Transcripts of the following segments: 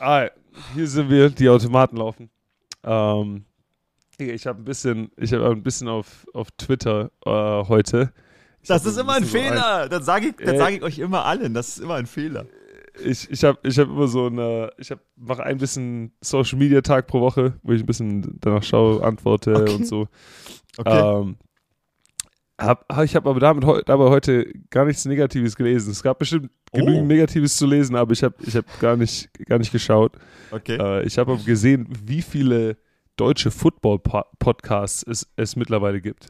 Ah, hier sind wir, die Automaten laufen. Ähm, ich habe ein bisschen, ich habe ein bisschen auf, auf Twitter äh, heute. Ich das ist immer ein Fehler. Ein, dann sage ich, dann sag ich euch immer allen, das ist immer ein Fehler. Ich, ich habe ich hab immer so eine, ich mache ein bisschen Social Media Tag pro Woche, wo ich ein bisschen danach schaue, antworte okay. und so. Okay. Ähm, hab, ich habe aber damit dabei heute gar nichts Negatives gelesen. Es gab bestimmt oh. genügend Negatives zu lesen, aber ich habe ich hab gar, nicht, gar nicht geschaut. Okay. Äh, ich habe aber gesehen, wie viele deutsche Football-Podcasts es, es mittlerweile gibt.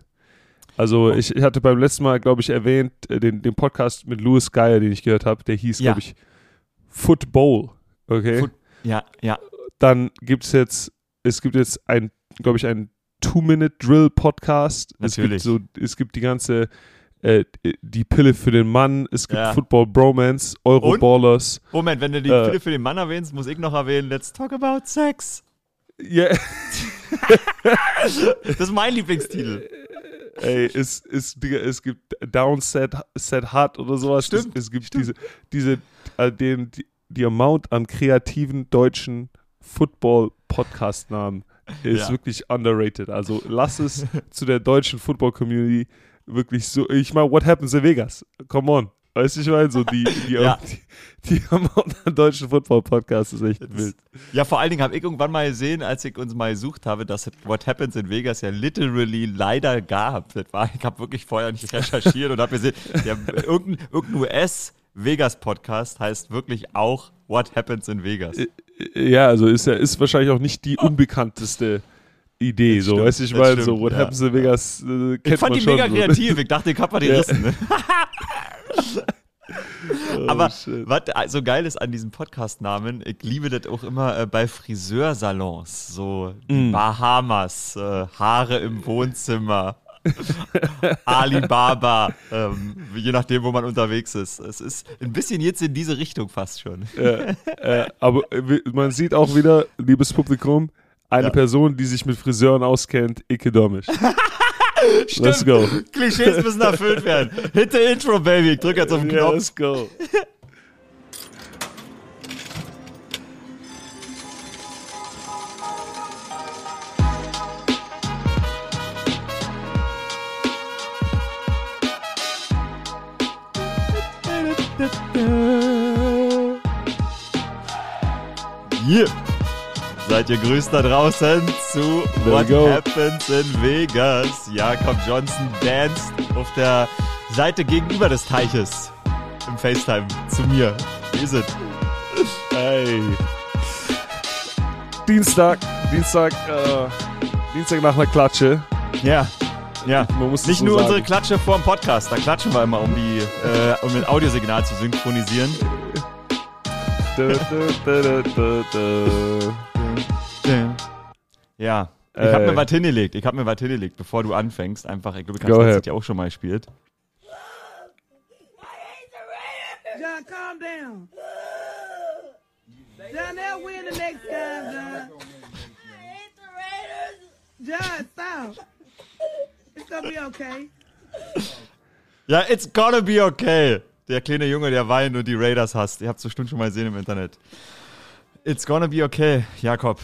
Also oh. ich, ich, hatte beim letzten Mal, glaube ich, erwähnt, äh, den, den Podcast mit Louis Geyer, den ich gehört habe, der hieß, ja. glaube ich, Football. Okay. Foot ja, ja. Dann gibt es jetzt, es gibt jetzt ein, glaube ich, einen Two-Minute-Drill-Podcast. Es gibt so, es gibt die ganze äh, die Pille für den Mann, es gibt ja. Football Bromance, Euroballers. Moment, wenn du die äh, Pille für den Mann erwähnst, muss ich noch erwähnen, let's talk about sex. Yeah. das ist mein Lieblingstitel. Ey, es, es, es gibt Downset Set Hut oder sowas. Stimmt. Es, es gibt stimmt. diese, diese äh, den, die, die Amount an kreativen deutschen Football-Podcast-Namen ist ja. wirklich underrated. Also lass es zu der deutschen Football-Community wirklich so. Ich meine, what happens in Vegas? Come on. Weißt du, ich meine, so die, die, ja. die, die Amount an deutschen Football-Podcasts ist echt das, wild. Ja, vor allen Dingen habe ich irgendwann mal gesehen, als ich uns mal gesucht habe, dass What Happens in Vegas ja literally leider gab. Das war, ich habe wirklich vorher nicht recherchiert und habe gesehen, ja, irgendein, irgendein US- Vegas-Podcast heißt wirklich auch What Happens in Vegas. Ja, also ist ja ist wahrscheinlich auch nicht die unbekannteste Idee, das so stimmt, weißt du, ich meine, so What ja. Happens in Vegas äh, Ich fand die mega so. kreativ, ich dachte, ich hab mal die Rissen. Ne? oh, Aber shit. was so geil ist an diesem Podcast-Namen, ich liebe das auch immer äh, bei Friseursalons, so mm. Bahamas, äh, Haare im Wohnzimmer. Alibaba, ähm, je nachdem, wo man unterwegs ist. Es ist ein bisschen jetzt in diese Richtung fast schon. Äh, äh, aber man sieht auch wieder, liebes Publikum, eine ja. Person, die sich mit Friseuren auskennt, Ike Domisch. Stimmt. Let's go. Klischees müssen erfüllt werden. Hit the Intro, Baby. Ich drück jetzt auf den Knopf. Yeah, let's go. Yeah. Seid ihr grüßt da draußen zu There What Happens in Vegas. Jakob Johnson danced auf der Seite gegenüber des Teiches im FaceTime zu mir. Wie ist es? Hey. Dienstag, Dienstag, äh, Dienstag nach einer Klatsche. Ja. Ja, nicht so nur sagen. unsere Klatsche vor dem Podcast, da klatschen wir immer, um, die, äh, um ein Audiosignal zu synchronisieren. ja, ich habe mir was hingelegt, ich habe mir was hingelegt, bevor du anfängst. Einfach, ich glaube, ich habe das ja auch schon mal gespielt. John, calm down. John, they'll win the next time, John. I hate the Raiders. John, stop. It's gonna be okay. Ja, it's gonna be okay. Der kleine Junge, der weint und die Raiders hasst. Ihr habt es bestimmt schon mal gesehen im Internet. It's gonna be okay, Jakob.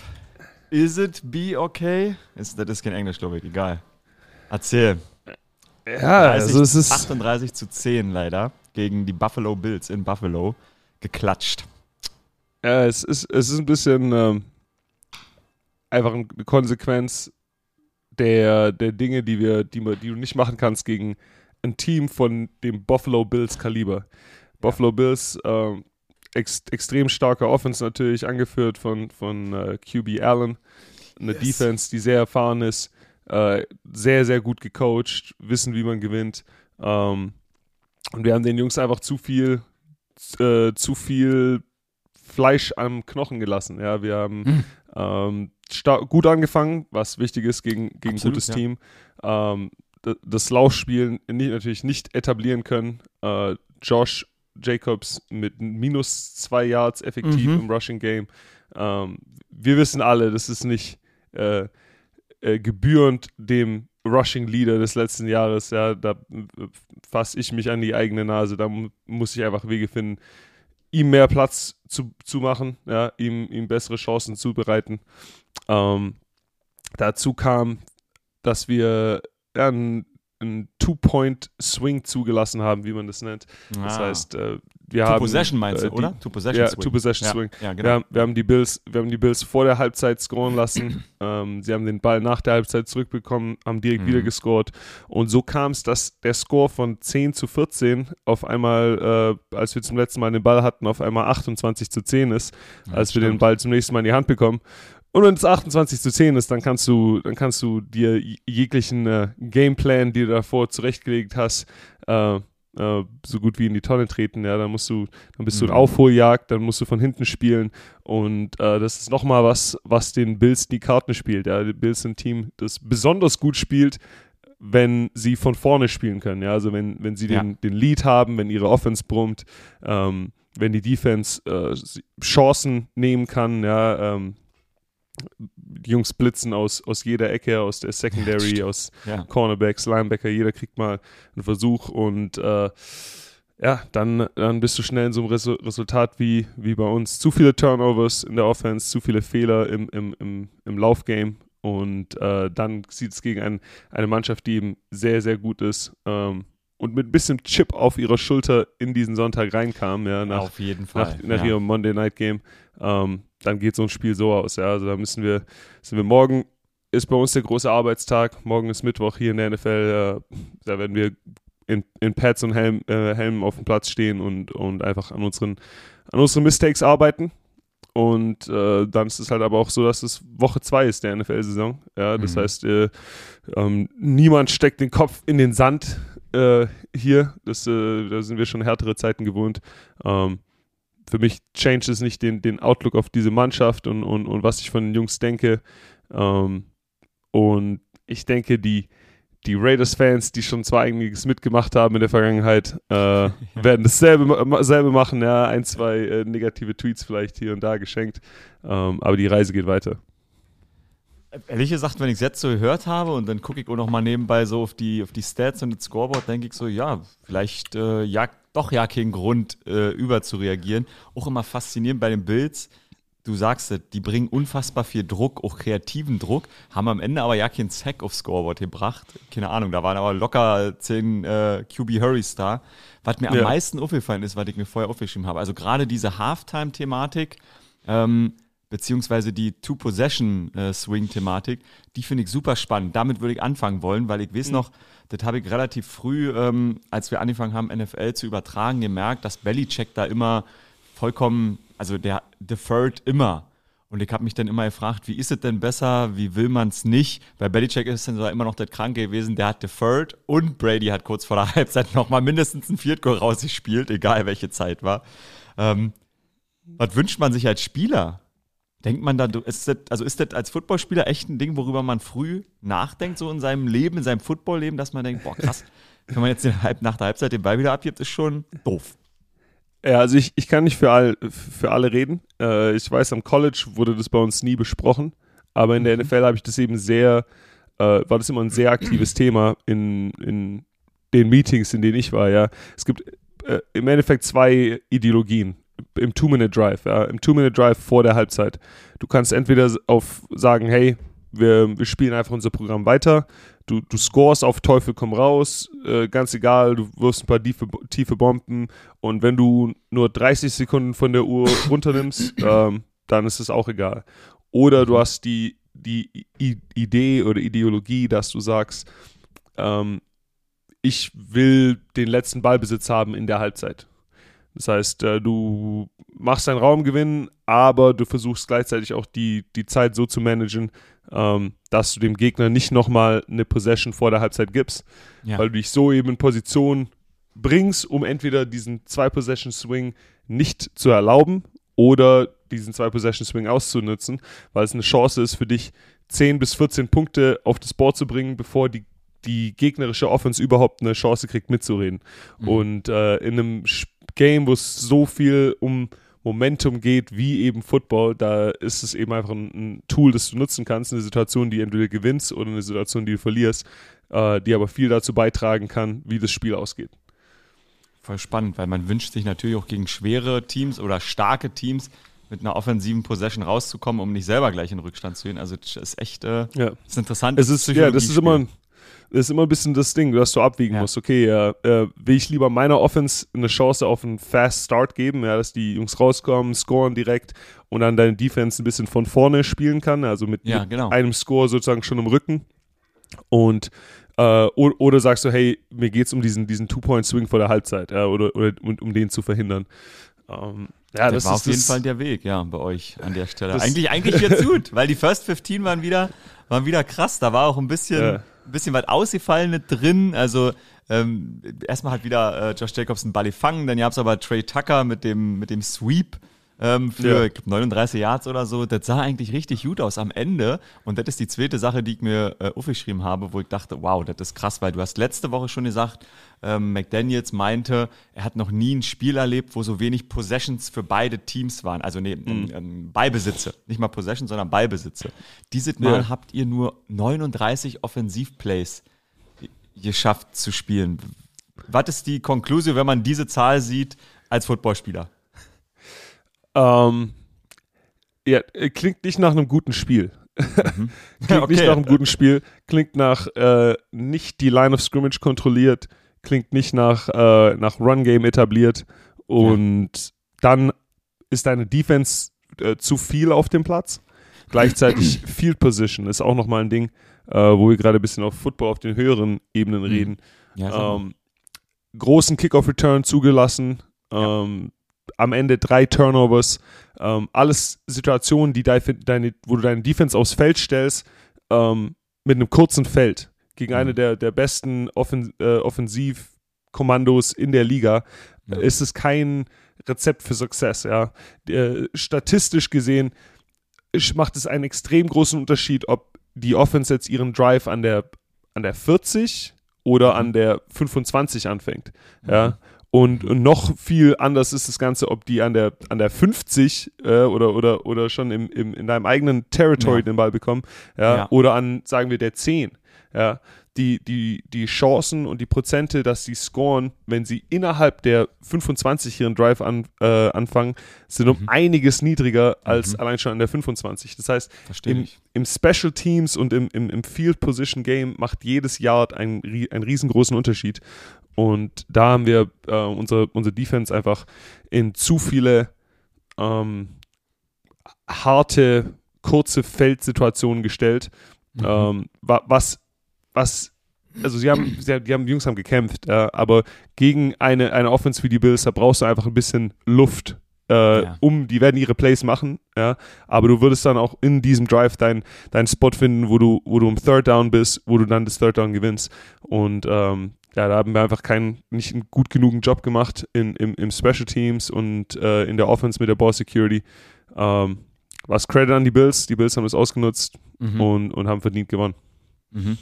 Is it be okay? Ist, das ist kein Englisch, glaube ich. Egal. Erzähl. Ja, 30, also es ist 38 zu 10 leider gegen die Buffalo Bills in Buffalo geklatscht. Ja, es ist, es ist ein bisschen ähm, einfach eine Konsequenz der, der Dinge, die wir, die, die du nicht machen kannst gegen ein Team von dem Buffalo Bills Kaliber. Buffalo Bills, äh, ex, extrem starker Offense natürlich, angeführt von, von äh, QB Allen. Eine yes. Defense, die sehr erfahren ist, äh, sehr, sehr gut gecoacht, wissen, wie man gewinnt. Ähm, und wir haben den Jungs einfach zu viel, äh, zu viel Fleisch am Knochen gelassen. Ja, wir haben mhm. ähm, gut angefangen, was wichtig ist gegen, gegen ein gutes ja. Team. Ähm, das Laufspiel nicht, natürlich nicht etablieren können. Äh, Josh Jacobs mit minus zwei Yards effektiv mhm. im Rushing Game. Ähm, wir wissen alle, das ist nicht äh, äh, gebührend dem Rushing Leader des letzten Jahres. Ja, da fasse ich mich an die eigene Nase. Da muss ich einfach Wege finden, ihm mehr Platz zu, zu machen, ja, ihm, ihm bessere Chancen zu bereiten. Ähm, dazu kam, dass wir ja, einen, einen Two-Point-Swing zugelassen haben, wie man das nennt. Ah. Das heißt, äh, wir Two haben. Possession meinst äh, du, oder? Two Possession ja, Swing. Two Possession ja, Swing. Ja, genau. wir, haben, wir, haben die Bills, wir haben die Bills vor der Halbzeit scoren lassen. ähm, sie haben den Ball nach der Halbzeit zurückbekommen, haben direkt mhm. wieder gescored. Und so kam es, dass der Score von 10 zu 14 auf einmal, äh, als wir zum letzten Mal den Ball hatten, auf einmal 28 zu 10 ist, als wir den Ball zum nächsten Mal in die Hand bekommen. Und wenn es 28 zu 10 ist, dann kannst du, dann kannst du dir jeglichen äh, Gameplan, die du davor zurechtgelegt hast, äh, äh, so gut wie in die Tonne treten. Ja, dann musst du, dann bist mhm. du in Aufholjagd, dann musst du von hinten spielen und äh, das ist nochmal was, was den Bills die Karten spielt. Ja, die Bills sind ein Team, das besonders gut spielt, wenn sie von vorne spielen können. Ja, also wenn, wenn sie den, ja. den Lead haben, wenn ihre Offense brummt, ähm, wenn die Defense äh, Chancen nehmen kann, ja, ähm, Jungs blitzen aus, aus jeder Ecke, aus der Secondary, aus ja. Cornerbacks, Linebacker, jeder kriegt mal einen Versuch und äh, ja, dann, dann bist du schnell in so einem Resu Resultat wie, wie bei uns. Zu viele Turnovers in der Offense, zu viele Fehler im, im, im, im Laufgame und äh, dann sieht es gegen ein, eine Mannschaft, die eben sehr, sehr gut ist ähm, und mit ein bisschen Chip auf ihrer Schulter in diesen Sonntag reinkam, ja, nach, auf jeden Fall. nach, nach ja. ihrem Monday Night Game. Ähm, dann geht so ein Spiel so aus. Ja. Also da müssen wir, sind wir morgen ist bei uns der große Arbeitstag. Morgen ist Mittwoch hier in der NFL. Äh, da werden wir in, in Pads und Helm, äh, Helmen auf dem Platz stehen und, und einfach an unseren, an unseren Mistakes arbeiten. Und äh, dann ist es halt aber auch so, dass es Woche 2 ist der NFL-Saison. Ja, das mhm. heißt, äh, ähm, niemand steckt den Kopf in den Sand äh, hier. Das, äh, da sind wir schon härtere Zeiten gewohnt. Ähm, für mich change es nicht den, den Outlook auf diese Mannschaft und, und, und was ich von den Jungs denke. Ähm, und ich denke, die, die Raiders-Fans, die schon zwar einiges mitgemacht haben in der Vergangenheit, äh, werden dasselbe selbe machen. Ja, ein, zwei äh, negative Tweets vielleicht hier und da geschenkt. Ähm, aber die Reise geht weiter. Ehrlich gesagt, wenn ich es jetzt so gehört habe und dann gucke ich auch noch mal nebenbei so auf die, auf die Stats und das Scoreboard, denke ich so, ja, vielleicht äh, jagt doch ja keinen Grund, äh, überzureagieren. Auch immer faszinierend bei den Bills. Du sagst es, die bringen unfassbar viel Druck, auch kreativen Druck, haben am Ende aber ja keinen Sack aufs Scoreboard gebracht. Keine Ahnung, da waren aber locker 10 äh, QB Hurries da. Was mir ja. am meisten aufgefallen ist, was ich mir vorher aufgeschrieben habe, also gerade diese Halftime-Thematik, ähm, beziehungsweise die Two-Possession-Swing-Thematik, die finde ich super spannend. Damit würde ich anfangen wollen, weil ich weiß mhm. noch, das habe ich relativ früh, ähm, als wir angefangen haben, NFL zu übertragen, gemerkt, dass Bellycheck da immer vollkommen, also der deferred immer. Und ich habe mich dann immer gefragt, wie ist es denn besser, wie will man es nicht? Bei Belichick ist es dann immer noch der Kranke gewesen, der hat deferred und Brady hat kurz vor der Halbzeit nochmal mindestens ein Viertgoal rausgespielt, egal welche Zeit war. Ähm, was wünscht man sich als Spieler? Denkt man da, ist das, also ist das als Footballspieler echt ein Ding, worüber man früh nachdenkt, so in seinem Leben, in seinem Footballleben, dass man denkt, boah, krass, wenn man jetzt nach der Halbzeit den Ball wieder abgibt, ist schon doof. Ja, also ich, ich kann nicht für, all, für alle reden. Äh, ich weiß, am College wurde das bei uns nie besprochen, aber in der mhm. NFL habe ich das eben sehr, äh, war das immer ein sehr aktives Thema in, in den Meetings, in denen ich war, ja. Es gibt äh, im Endeffekt zwei Ideologien im Two-Minute-Drive, ja, im Two-Minute-Drive vor der Halbzeit. Du kannst entweder auf sagen, hey, wir, wir spielen einfach unser Programm weiter, du, du scorest auf Teufel komm raus, äh, ganz egal, du wirfst ein paar tiefe, tiefe Bomben und wenn du nur 30 Sekunden von der Uhr runternimmst, ähm, dann ist es auch egal. Oder du hast die, die I Idee oder Ideologie, dass du sagst, ähm, ich will den letzten Ballbesitz haben in der Halbzeit. Das heißt, äh, du machst deinen Raumgewinn, aber du versuchst gleichzeitig auch die, die Zeit so zu managen, ähm, dass du dem Gegner nicht nochmal eine Possession vor der Halbzeit gibst, ja. weil du dich so eben in Position bringst, um entweder diesen Zwei-Possession-Swing nicht zu erlauben oder diesen Zwei-Possession-Swing auszunutzen, weil es eine Chance ist für dich, 10 bis 14 Punkte auf das Board zu bringen, bevor die, die gegnerische Offense überhaupt eine Chance kriegt, mitzureden. Mhm. Und äh, in einem Spiel Game, wo es so viel um Momentum geht, wie eben Football, da ist es eben einfach ein, ein, Tool, das du nutzen kannst, eine Situation, die entweder gewinnst oder eine Situation, die du verlierst, äh, die aber viel dazu beitragen kann, wie das Spiel ausgeht. voll spannend, weil man wünscht sich natürlich auch gegen schwere Teams oder starke Teams mit einer offensiven Possession rauszukommen, um nicht selber gleich in Rückstand zu gehen. Also das ist echt äh, ja. ist interessant. Es ist, ja, das ist immer, das ist immer ein bisschen das Ding, dass du abwiegen ja. musst. Okay, ja, äh, will ich lieber meiner Offense eine Chance auf einen Fast Start geben, ja, dass die Jungs rauskommen, scoren direkt und dann deine Defense ein bisschen von vorne spielen kann, also mit, ja, mit genau. einem Score sozusagen schon im Rücken. Und äh, oder sagst du, hey, mir geht es um diesen, diesen Two-Point-Swing vor der Halbzeit, ja, oder, oder um, um den zu verhindern. Ähm, ja, das war auf jeden Fall der Weg, ja, bei euch an der Stelle. Eigentlich, eigentlich jetzt gut, weil die First 15 waren wieder, waren wieder krass. Da war auch ein bisschen, ja. Ein bisschen was Ausgefallene drin. Also ähm, erstmal hat wieder äh, Josh Jacobs einen Ball gefangen, dann gab es aber Trey Tucker mit dem, mit dem Sweep ähm, für ja. 39 Yards oder so. Das sah eigentlich richtig gut aus am Ende. Und das ist die zweite Sache, die ich mir äh, aufgeschrieben habe, wo ich dachte, wow, das ist krass, weil du hast letzte Woche schon gesagt, ähm, McDaniels meinte, er hat noch nie ein Spiel erlebt, wo so wenig Possessions für beide Teams waren. Also nee, mhm. ähm, Ballbesitze. Nicht mal Possessions, sondern Ballbesitze. Dieses Mal ja. habt ihr nur 39 Offensivplays geschafft zu spielen. Was ist die Konklusion, wenn man diese Zahl sieht als Footballspieler? Ähm, ja, äh, klingt nicht nach einem guten Spiel. Mhm. klingt okay. nicht nach einem guten Spiel, klingt nach äh, nicht die Line of Scrimmage kontrolliert, klingt nicht nach, äh, nach Run Game etabliert und ja. dann ist deine Defense äh, zu viel auf dem Platz. Gleichzeitig Field Position ist auch nochmal ein Ding, äh, wo wir gerade ein bisschen auf Football auf den höheren Ebenen mhm. reden. Ja, ähm, großen Kickoff Return zugelassen. Ähm, am Ende drei Turnovers, ähm, alles Situationen, die deine, wo du deine Defense aufs Feld stellst, ähm, mit einem kurzen Feld gegen mhm. eine der, der besten Offen, äh, Offensivkommandos in der Liga, ja. ist es kein Rezept für Success. Ja. Äh, statistisch gesehen macht es einen extrem großen Unterschied, ob die Offense jetzt ihren Drive an der, an der 40 oder mhm. an der 25 anfängt. Ja. Mhm. Und, und, noch viel anders ist das Ganze, ob die an der, an der 50 äh, oder, oder, oder schon im, im, in deinem eigenen Territory ja. den Ball bekommen, ja, ja, oder an, sagen wir, der 10. Ja, die, die, die Chancen und die Prozente, dass sie scoren, wenn sie innerhalb der 25 ihren Drive an, äh, anfangen, sind um mhm. einiges niedriger als mhm. allein schon an der 25. Das heißt, im, im, Special Teams und im, im, im Field Position Game macht jedes Yard einen, einen riesengroßen Unterschied. Und da haben wir äh, unsere, unsere Defense einfach in zu viele ähm, harte, kurze Feldsituationen gestellt, mhm. ähm, was was, also sie haben, sie, die, haben, die Jungs haben gekämpft, ja, aber gegen eine, eine Offense wie die Bills, da brauchst du einfach ein bisschen Luft, äh, ja. um, die werden ihre Plays machen, ja, aber du würdest dann auch in diesem Drive deinen dein Spot finden, wo du, wo du im Third Down bist, wo du dann das Third Down gewinnst und ähm, ja, da haben wir einfach keinen, nicht einen gut genugen Job gemacht in, im, im Special Teams und äh, in der Offense mit der Ball Security. Ähm, was Credit an die Bills, die Bills haben es ausgenutzt mhm. und, und haben verdient gewonnen. Mhm.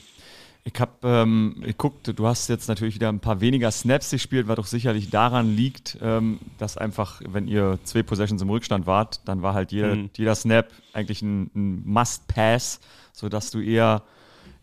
Ich habe ähm, geguckt, du hast jetzt natürlich wieder ein paar weniger Snaps gespielt, was doch sicherlich daran liegt, ähm, dass einfach, wenn ihr zwei Possessions im Rückstand wart, dann war halt jeder, mhm. jeder Snap eigentlich ein, ein Must-Pass, sodass du eher,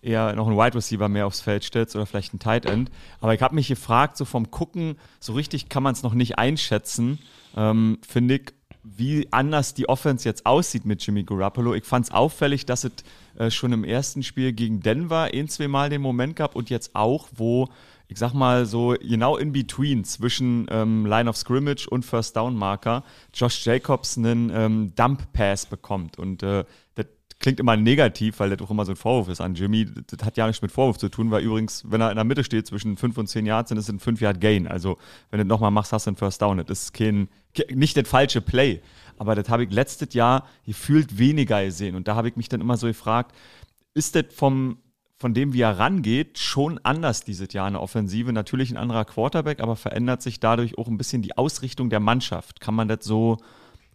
eher noch einen Wide Receiver mehr aufs Feld stellst oder vielleicht einen Tight End. Aber ich habe mich gefragt, so vom Gucken, so richtig kann man es noch nicht einschätzen, ähm, finde ich, wie anders die Offense jetzt aussieht mit Jimmy Garoppolo. Ich fand es auffällig, dass es äh, schon im ersten Spiel gegen Denver ein, zwei Mal den Moment gab und jetzt auch, wo ich sag mal so genau in between zwischen ähm, Line of Scrimmage und First Down Marker Josh Jacobs einen ähm, Dump Pass bekommt und äh, das klingt immer negativ, weil das auch immer so ein Vorwurf ist an Jimmy. Das hat ja nichts mit Vorwurf zu tun, weil übrigens, wenn er in der Mitte steht zwischen 5 und 10 Yards, dann ist es ein 5 Yard Gain. Also, wenn du nochmal machst, hast du einen First Down. Das ist kein, nicht das falsche Play. Aber das habe ich letztes Jahr gefühlt weniger gesehen. Und da habe ich mich dann immer so gefragt, ist das vom, von dem, wie er rangeht, schon anders dieses Jahr in der Offensive? Natürlich ein anderer Quarterback, aber verändert sich dadurch auch ein bisschen die Ausrichtung der Mannschaft. Kann man das so,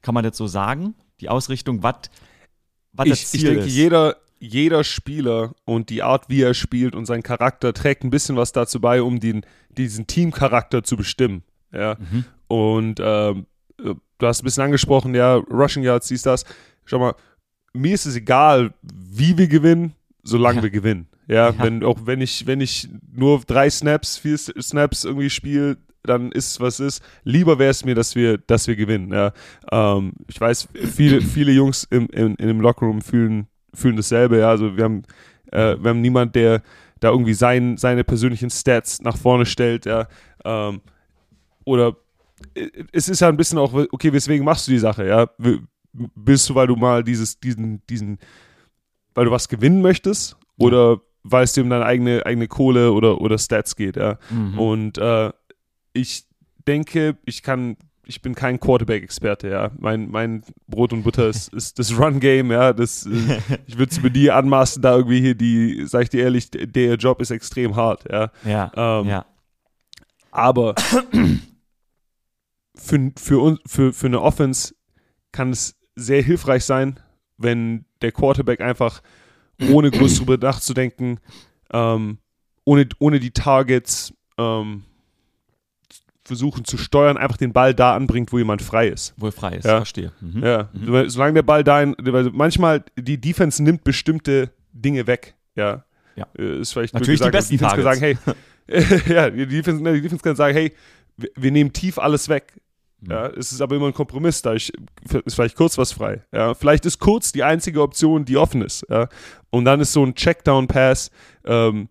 kann man das so sagen? Die Ausrichtung, was was ich, ich denke, ist. jeder, jeder Spieler und die Art, wie er spielt und sein Charakter trägt ein bisschen was dazu bei, um den, diesen Teamcharakter zu bestimmen. Ja. Mhm. Und ähm, du hast ein bisschen angesprochen, ja, Rushing Yards, siehst das. Schau mal, mir ist es egal, wie wir gewinnen, solange ja. wir gewinnen. Ja, ja, wenn auch wenn ich wenn ich nur drei Snaps, vier Snaps irgendwie spiele, dann ist was ist. Lieber wäre es mir, dass wir, dass wir gewinnen. Ja. Ähm, ich weiß, viele, viele Jungs im, im, in dem Lockerroom fühlen, fühlen dasselbe. Ja. Also wir haben, äh, wir haben niemand, der da irgendwie sein, seine persönlichen Stats nach vorne stellt. Ja. Ähm, oder äh, es ist ja ein bisschen auch, okay, weswegen machst du die Sache? Ja. Bist du, weil du mal dieses, diesen, diesen, weil du was gewinnen möchtest? Oder weil es dir um deine eigene, eigene Kohle oder, oder Stats geht, ja. Mhm. Und äh, ich denke, ich kann, ich bin kein Quarterback-Experte, ja. Mein, mein Brot und Butter ist, ist das Run-Game, ja. Das, äh, ich würde es über die anmaßen, da irgendwie hier die, sag ich dir ehrlich, der Job ist extrem hart, ja. Ja. Ähm, ja. Aber für, für, uns, für, für eine Offense kann es sehr hilfreich sein, wenn der Quarterback einfach ohne groß drüber nachzudenken, ähm, ohne, ohne die Targets ähm, versuchen zu steuern, einfach den Ball da anbringt, wo jemand frei ist. Wo er frei ist, ja. verstehe. Mhm. Ja, mhm. solange der Ball da, in, manchmal die Defense nimmt bestimmte Dinge weg. Ja, ja. Äh, ist vielleicht natürlich gesagt, die besten die Defense kann sagen, hey, ja, die Defense, die Defense kann sagen, hey, wir, wir nehmen tief alles weg. Mhm. Ja, es ist aber immer ein Kompromiss, da ist vielleicht kurz was frei. Ja, vielleicht ist kurz die einzige Option, die offen ist. Ja, und dann ist so ein Checkdown-Pass ähm,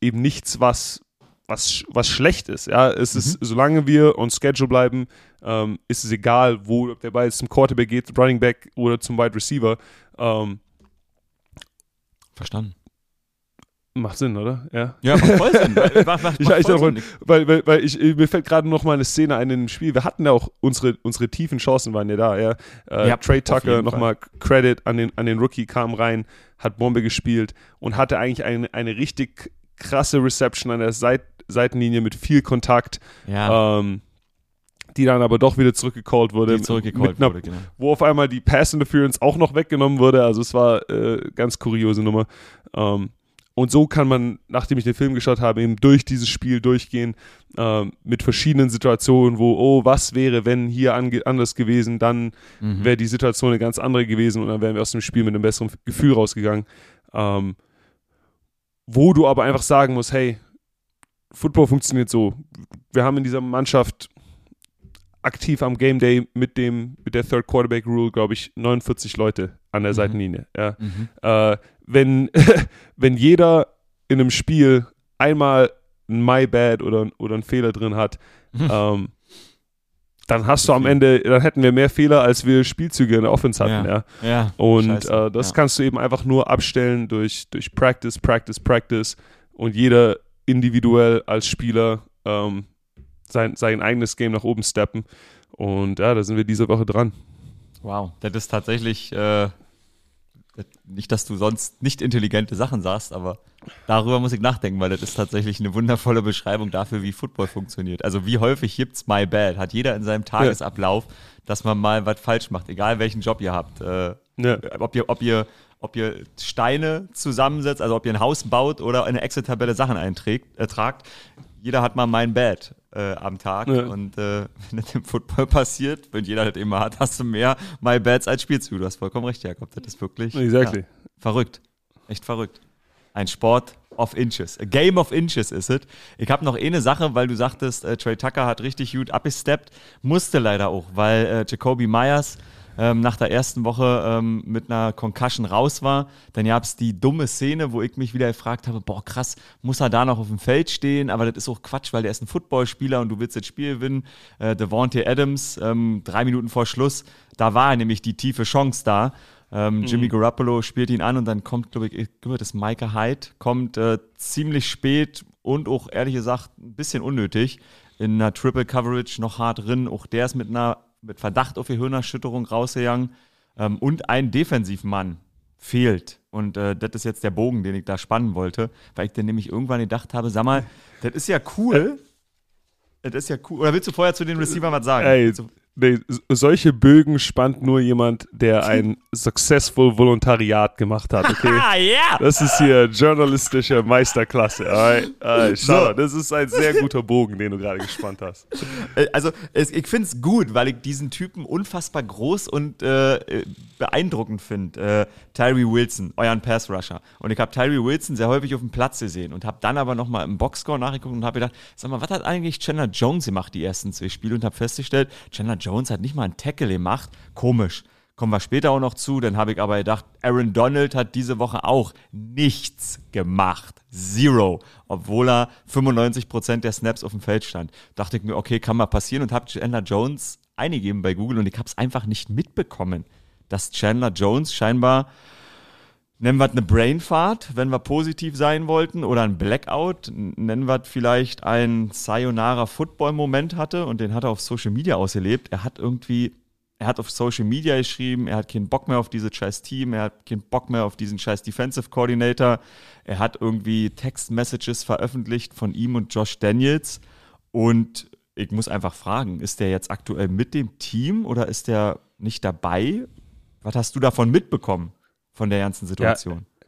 eben nichts, was, was, was schlecht ist. Ja, es mhm. ist, solange wir on Schedule bleiben, ähm, ist es egal, wo der Ball jetzt zum Quarterback geht, Running Back oder zum Wide Receiver. Ähm, Verstanden. Macht Sinn, oder? Ja, ja macht voll Sinn. Macht, macht, ich, ich Sinn. Weil, weil, weil ich, mir fällt gerade noch mal eine Szene ein in dem Spiel. Wir hatten ja auch unsere, unsere tiefen Chancen waren ja da. Ja. Äh, ja Trey Tucker, nochmal Credit an den, an den Rookie, kam rein, hat Bombe gespielt und hatte eigentlich eine, eine richtig krasse Reception an der Seit Seitenlinie mit viel Kontakt. Ja. Ähm, die dann aber doch wieder zurückgecallt wurde. Die zurückgecallt wurde, genau. Wo auf einmal die Pass Interference auch noch weggenommen wurde. Also es war äh, ganz kuriose Nummer. Ähm, und so kann man, nachdem ich den Film geschaut habe, eben durch dieses Spiel durchgehen äh, mit verschiedenen Situationen, wo, oh, was wäre, wenn hier anders gewesen, dann mhm. wäre die Situation eine ganz andere gewesen und dann wären wir aus dem Spiel mit einem besseren Gefühl rausgegangen. Ähm, wo du aber einfach sagen musst, hey, Football funktioniert so. Wir haben in dieser Mannschaft aktiv am Game Day mit dem mit der Third Quarterback Rule, glaube ich, 49 Leute an der mhm. Seitenlinie. Ja. Mhm. Äh, wenn, wenn jeder in einem Spiel einmal ein My Bad oder, oder einen Fehler drin hat, mhm. ähm, dann hast du am Ende, dann hätten wir mehr Fehler, als wir Spielzüge in der Offense hatten, ja. ja. ja. Und äh, das ja. kannst du eben einfach nur abstellen durch, durch Practice, Practice, Practice und jeder individuell als Spieler ähm, sein, sein eigenes Game nach oben steppen. Und ja, da sind wir diese Woche dran. Wow, das ist tatsächlich äh, nicht, dass du sonst nicht intelligente Sachen sagst, aber darüber muss ich nachdenken, weil das ist tatsächlich eine wundervolle Beschreibung dafür, wie Football funktioniert. Also wie häufig gibt's My Bad? Hat jeder in seinem Tagesablauf, dass man mal was falsch macht, egal welchen Job ihr habt. Äh, ja. ob, ihr, ob, ihr, ob ihr Steine zusammensetzt, also ob ihr ein Haus baut oder eine Excel-Tabelle Sachen einträgt, äh, tragt. Jeder hat mal mein Bad äh, am Tag. Ja. Und äh, wenn das im Football passiert, wenn jeder das immer hat, hast du mehr My Bads als Spielzüge. Du hast vollkommen recht, Jakob. Das ist wirklich exactly. ja, verrückt. Echt verrückt. Ein Sport of Inches. A Game of Inches ist es. Ich habe noch eine Sache, weil du sagtest, äh, Trey Tucker hat richtig gut abgesteppt. Musste leider auch, weil äh, Jacoby Myers ähm, nach der ersten Woche ähm, mit einer Concussion raus war. Dann gab es die dumme Szene, wo ich mich wieder gefragt habe, boah krass, muss er da noch auf dem Feld stehen? Aber das ist auch Quatsch, weil der ist ein Footballspieler und du willst das Spiel gewinnen. Äh, Devontae Adams, ähm, drei Minuten vor Schluss, da war nämlich die tiefe Chance da. Ähm, mhm. Jimmy Garoppolo spielt ihn an und dann kommt, glaube ich, das Micah Hyde, kommt äh, ziemlich spät und auch ehrlich gesagt ein bisschen unnötig in einer Triple Coverage noch hart drin. Auch der ist mit einer mit Verdacht auf Gehirnerschütterung rausgegangen. Ähm, und ein Defensivmann fehlt. Und äh, das ist jetzt der Bogen, den ich da spannen wollte, weil ich dann nämlich irgendwann gedacht habe, sag mal, das ist ja cool. Das ist ja cool. Oder willst du vorher zu den Receivern was sagen? Ey, Nee, solche Bögen spannt nur jemand, der ein successful Volontariat gemacht hat, okay? yeah. Das ist hier journalistische Meisterklasse. Alright? Alright, schau, so. das ist ein sehr guter Bogen, den du gerade gespannt hast. Äh, also, ich finde es gut, weil ich diesen Typen unfassbar groß und äh, beeindruckend finde, äh, Tyree Wilson, euren Pass-Rusher. Und ich habe Tyree Wilson sehr häufig auf dem Platz gesehen und habe dann aber nochmal im Boxscore nachgeguckt und habe gedacht, sag mal, was hat eigentlich Chandler Jones gemacht die ersten zwei Spiele und habe festgestellt, Chandler Jones hat nicht mal einen Tackle gemacht. Komisch. Kommen wir später auch noch zu. Dann habe ich aber gedacht, Aaron Donald hat diese Woche auch nichts gemacht. Zero. Obwohl er 95% der Snaps auf dem Feld stand. Dachte ich mir, okay, kann mal passieren und habe Chandler Jones eingegeben bei Google und ich habe es einfach nicht mitbekommen, dass Chandler Jones scheinbar, nennen wir es eine Brainfart, wenn wir positiv sein wollten, oder ein Blackout, nennen wir es vielleicht ein Sayonara Football-Moment hatte und den hat er auf Social Media ausgelebt. Er hat irgendwie er hat auf Social Media geschrieben, er hat keinen Bock mehr auf dieses scheiß Team, er hat keinen Bock mehr auf diesen scheiß Defensive Coordinator. Er hat irgendwie Text-Messages veröffentlicht von ihm und Josh Daniels. Und ich muss einfach fragen, ist der jetzt aktuell mit dem Team oder ist der nicht dabei? Was hast du davon mitbekommen, von der ganzen Situation? Ja,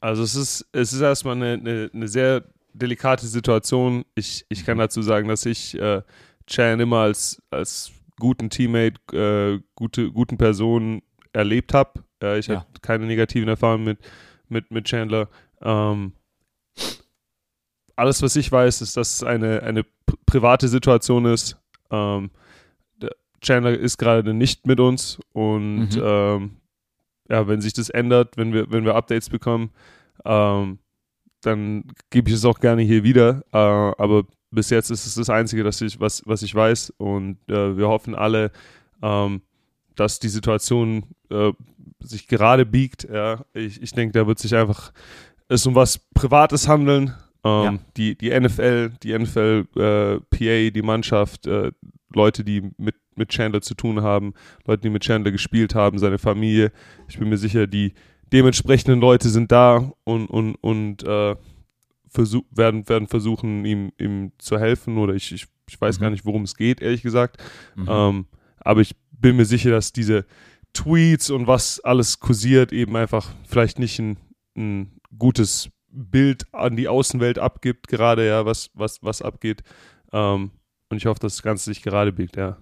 also es ist, es ist erstmal eine, eine, eine sehr delikate Situation. Ich, ich kann mhm. dazu sagen, dass ich äh, Chan immer als, als guten Teammate, äh, gute, guten Person erlebt habe. Äh, ich ja. habe keine negativen Erfahrungen mit, mit, mit Chandler. Ähm, alles, was ich weiß, ist, dass es eine, eine private Situation ist. Ähm, Chandler ist gerade nicht mit uns und mhm. ähm, ja, wenn sich das ändert, wenn wir, wenn wir Updates bekommen, ähm, dann gebe ich es auch gerne hier wieder. Äh, aber bis jetzt ist es das Einzige, das ich, was, was ich weiß. Und äh, wir hoffen alle, ähm, dass die Situation äh, sich gerade biegt. Ja. Ich, ich denke, da wird sich einfach es um was Privates handeln. Ähm, ja. die, die NFL, die NFL äh, PA, die Mannschaft, äh, Leute, die mit, mit Chandler zu tun haben, Leute, die mit Chandler gespielt haben, seine Familie. Ich bin mir sicher, die dementsprechenden Leute sind da und, und, und äh, versuch, werden, werden versuchen, ihm, ihm zu helfen oder ich, ich, ich weiß mhm. gar nicht, worum es geht, ehrlich gesagt. Mhm. Ähm, aber ich bin mir sicher, dass diese Tweets und was alles kursiert eben einfach vielleicht nicht ein, ein gutes Bild an die Außenwelt abgibt, gerade ja, was, was, was abgeht. Ähm, und ich hoffe, dass das Ganze sich gerade biegt, ja.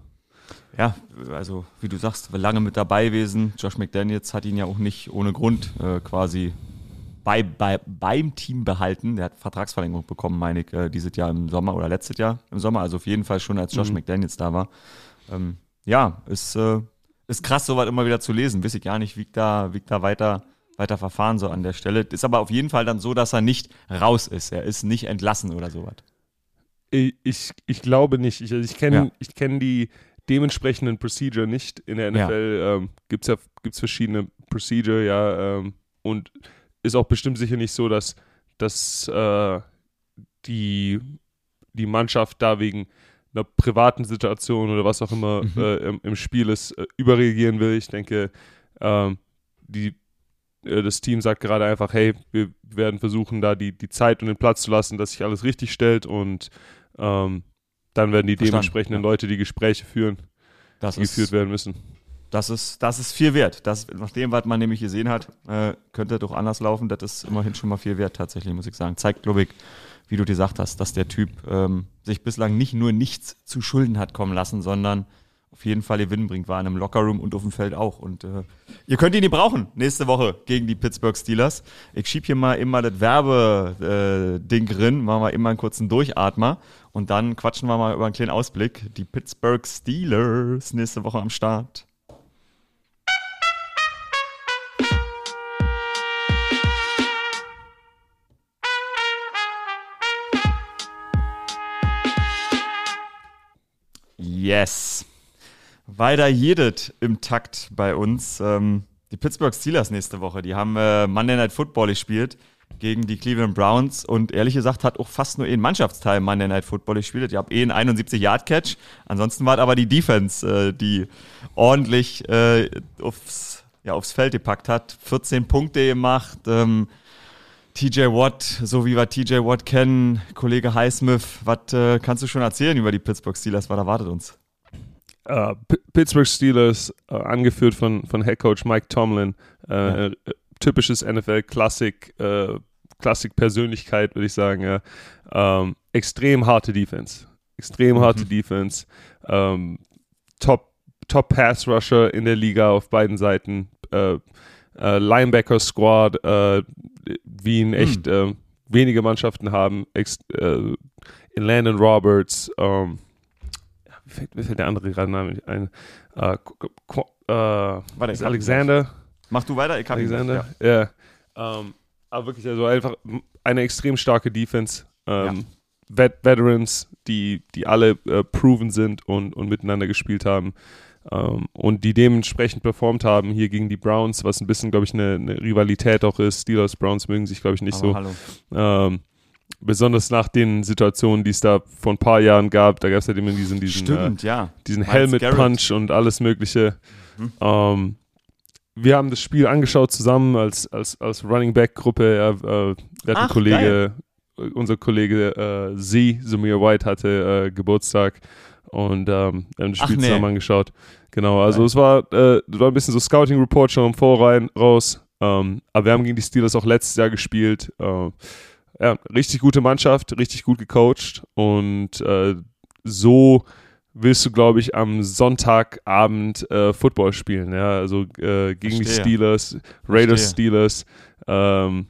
Ja, also wie du sagst, lange mit dabei gewesen. Josh McDaniels hat ihn ja auch nicht ohne Grund äh, quasi bei, bei, beim Team behalten. Der hat Vertragsverlängerung bekommen, meine ich, äh, dieses Jahr im Sommer oder letztes Jahr im Sommer. Also auf jeden Fall schon, als Josh mhm. McDaniels da war. Ähm, ja, ist, äh, ist krass, sowas immer wieder zu lesen. Weiß ich gar nicht, wie ich da, wie ich da weiter, weiter verfahren so an der Stelle. Ist aber auf jeden Fall dann so, dass er nicht raus ist. Er ist nicht entlassen oder sowas. Ich, ich, ich glaube nicht. Ich, also ich kenne ja. Ich kenn die dementsprechenden Procedure nicht. In der NFL ja. ähm, gibt es ja gibt's verschiedene Procedure, ja. Ähm, und ist auch bestimmt sicher nicht so, dass, dass äh, die, die Mannschaft da wegen einer privaten Situation oder was auch immer mhm. äh, im, im, Spiel ist, äh, überreagieren will. Ich denke, ähm, die, äh, das Team sagt gerade einfach, hey, wir werden versuchen, da die, die Zeit und den Platz zu lassen, dass sich alles richtig stellt und ähm, dann werden die Verstanden, dementsprechenden ja. Leute die Gespräche führen, das die geführt werden müssen. Das ist, das ist viel wert. Das, nach dem, was man nämlich gesehen hat, äh, könnte doch anders laufen. Das ist immerhin schon mal viel wert, tatsächlich, muss ich sagen. Zeigt, glaube ich, wie du gesagt hast, dass der Typ ähm, sich bislang nicht nur nichts zu Schulden hat kommen lassen, sondern auf jeden Fall Gewinn bringt, war in einem Lockerroom und auf dem Feld auch. Und äh, ihr könnt ihn nicht brauchen nächste Woche gegen die Pittsburgh Steelers. Ich schieb hier mal immer das Werbe-Ding äh, drin, machen wir immer einen kurzen Durchatmer und dann quatschen wir mal über einen kleinen Ausblick. Die Pittsburgh Steelers nächste Woche am Start. Yes. Weiter jedet im Takt bei uns. Ähm, die Pittsburgh Steelers nächste Woche, die haben äh, Monday Night Football gespielt gegen die Cleveland Browns und ehrlich gesagt hat auch fast nur ein Mannschaftsteil Monday Night Football gespielt. Die haben eh einen 71-Yard-Catch. Ansonsten war es aber die Defense, äh, die ordentlich äh, aufs, ja, aufs Feld gepackt hat. 14 Punkte gemacht. Ähm, TJ Watt, so wie wir TJ Watt kennen, Kollege Highsmith, was äh, kannst du schon erzählen über die Pittsburgh Steelers? Was erwartet uns? Uh, Pittsburgh Steelers, uh, angeführt von, von Head Coach Mike Tomlin, uh, ja. Typisches NFL-Klassik, Klassik-Persönlichkeit, würde ich sagen. Ja. Ähm, extrem harte Defense. Extrem mhm. harte Defense. Ähm, top, Top Pass Rusher in der Liga auf beiden Seiten. äh, äh, Linebacker-Squad, äh, wie ihn echt hm. wenige Mannschaften haben. Ex, in Landon Roberts, ähm, wie, fällt, der andere gerade Name ein? Äh, Warte, Alexander. Mach du weiter, ich kann Alexander, ja. ja. Ähm, aber wirklich, also einfach eine extrem starke Defense. Ähm, ja. Vet Veterans, die, die alle äh, proven sind und, und miteinander gespielt haben. Um, ähm, und die dementsprechend performt haben hier gegen die Browns, was ein bisschen, glaube ich, eine, eine, Rivalität auch ist. Steelers, Browns mögen sich, glaube ich, nicht Aber so. Ähm, besonders nach den Situationen, die es da vor ein paar Jahren gab. Da gab es halt immer diesen, diesen, Stimmt, äh, ja. diesen Helmet-Punch und alles Mögliche. Mhm. Ähm, wir haben das Spiel angeschaut zusammen als, als, als Running Back-Gruppe. Äh, hatten Ach, Kollege, geil. unser Kollege äh, Z, Samir White, hatte äh, Geburtstag und ähm, wir haben das Spiel nee. zusammen angeschaut. Genau, also es war, äh, war ein bisschen so Scouting-Report schon im Vorrein raus. Ähm, aber wir haben gegen die Steelers auch letztes Jahr gespielt. Äh, ja, richtig gute Mannschaft, richtig gut gecoacht und äh, so willst du, glaube ich, am Sonntagabend äh, Football spielen. Ja, also äh, gegen Verstehe. die Steelers, Raiders Verstehe. Steelers. Ähm,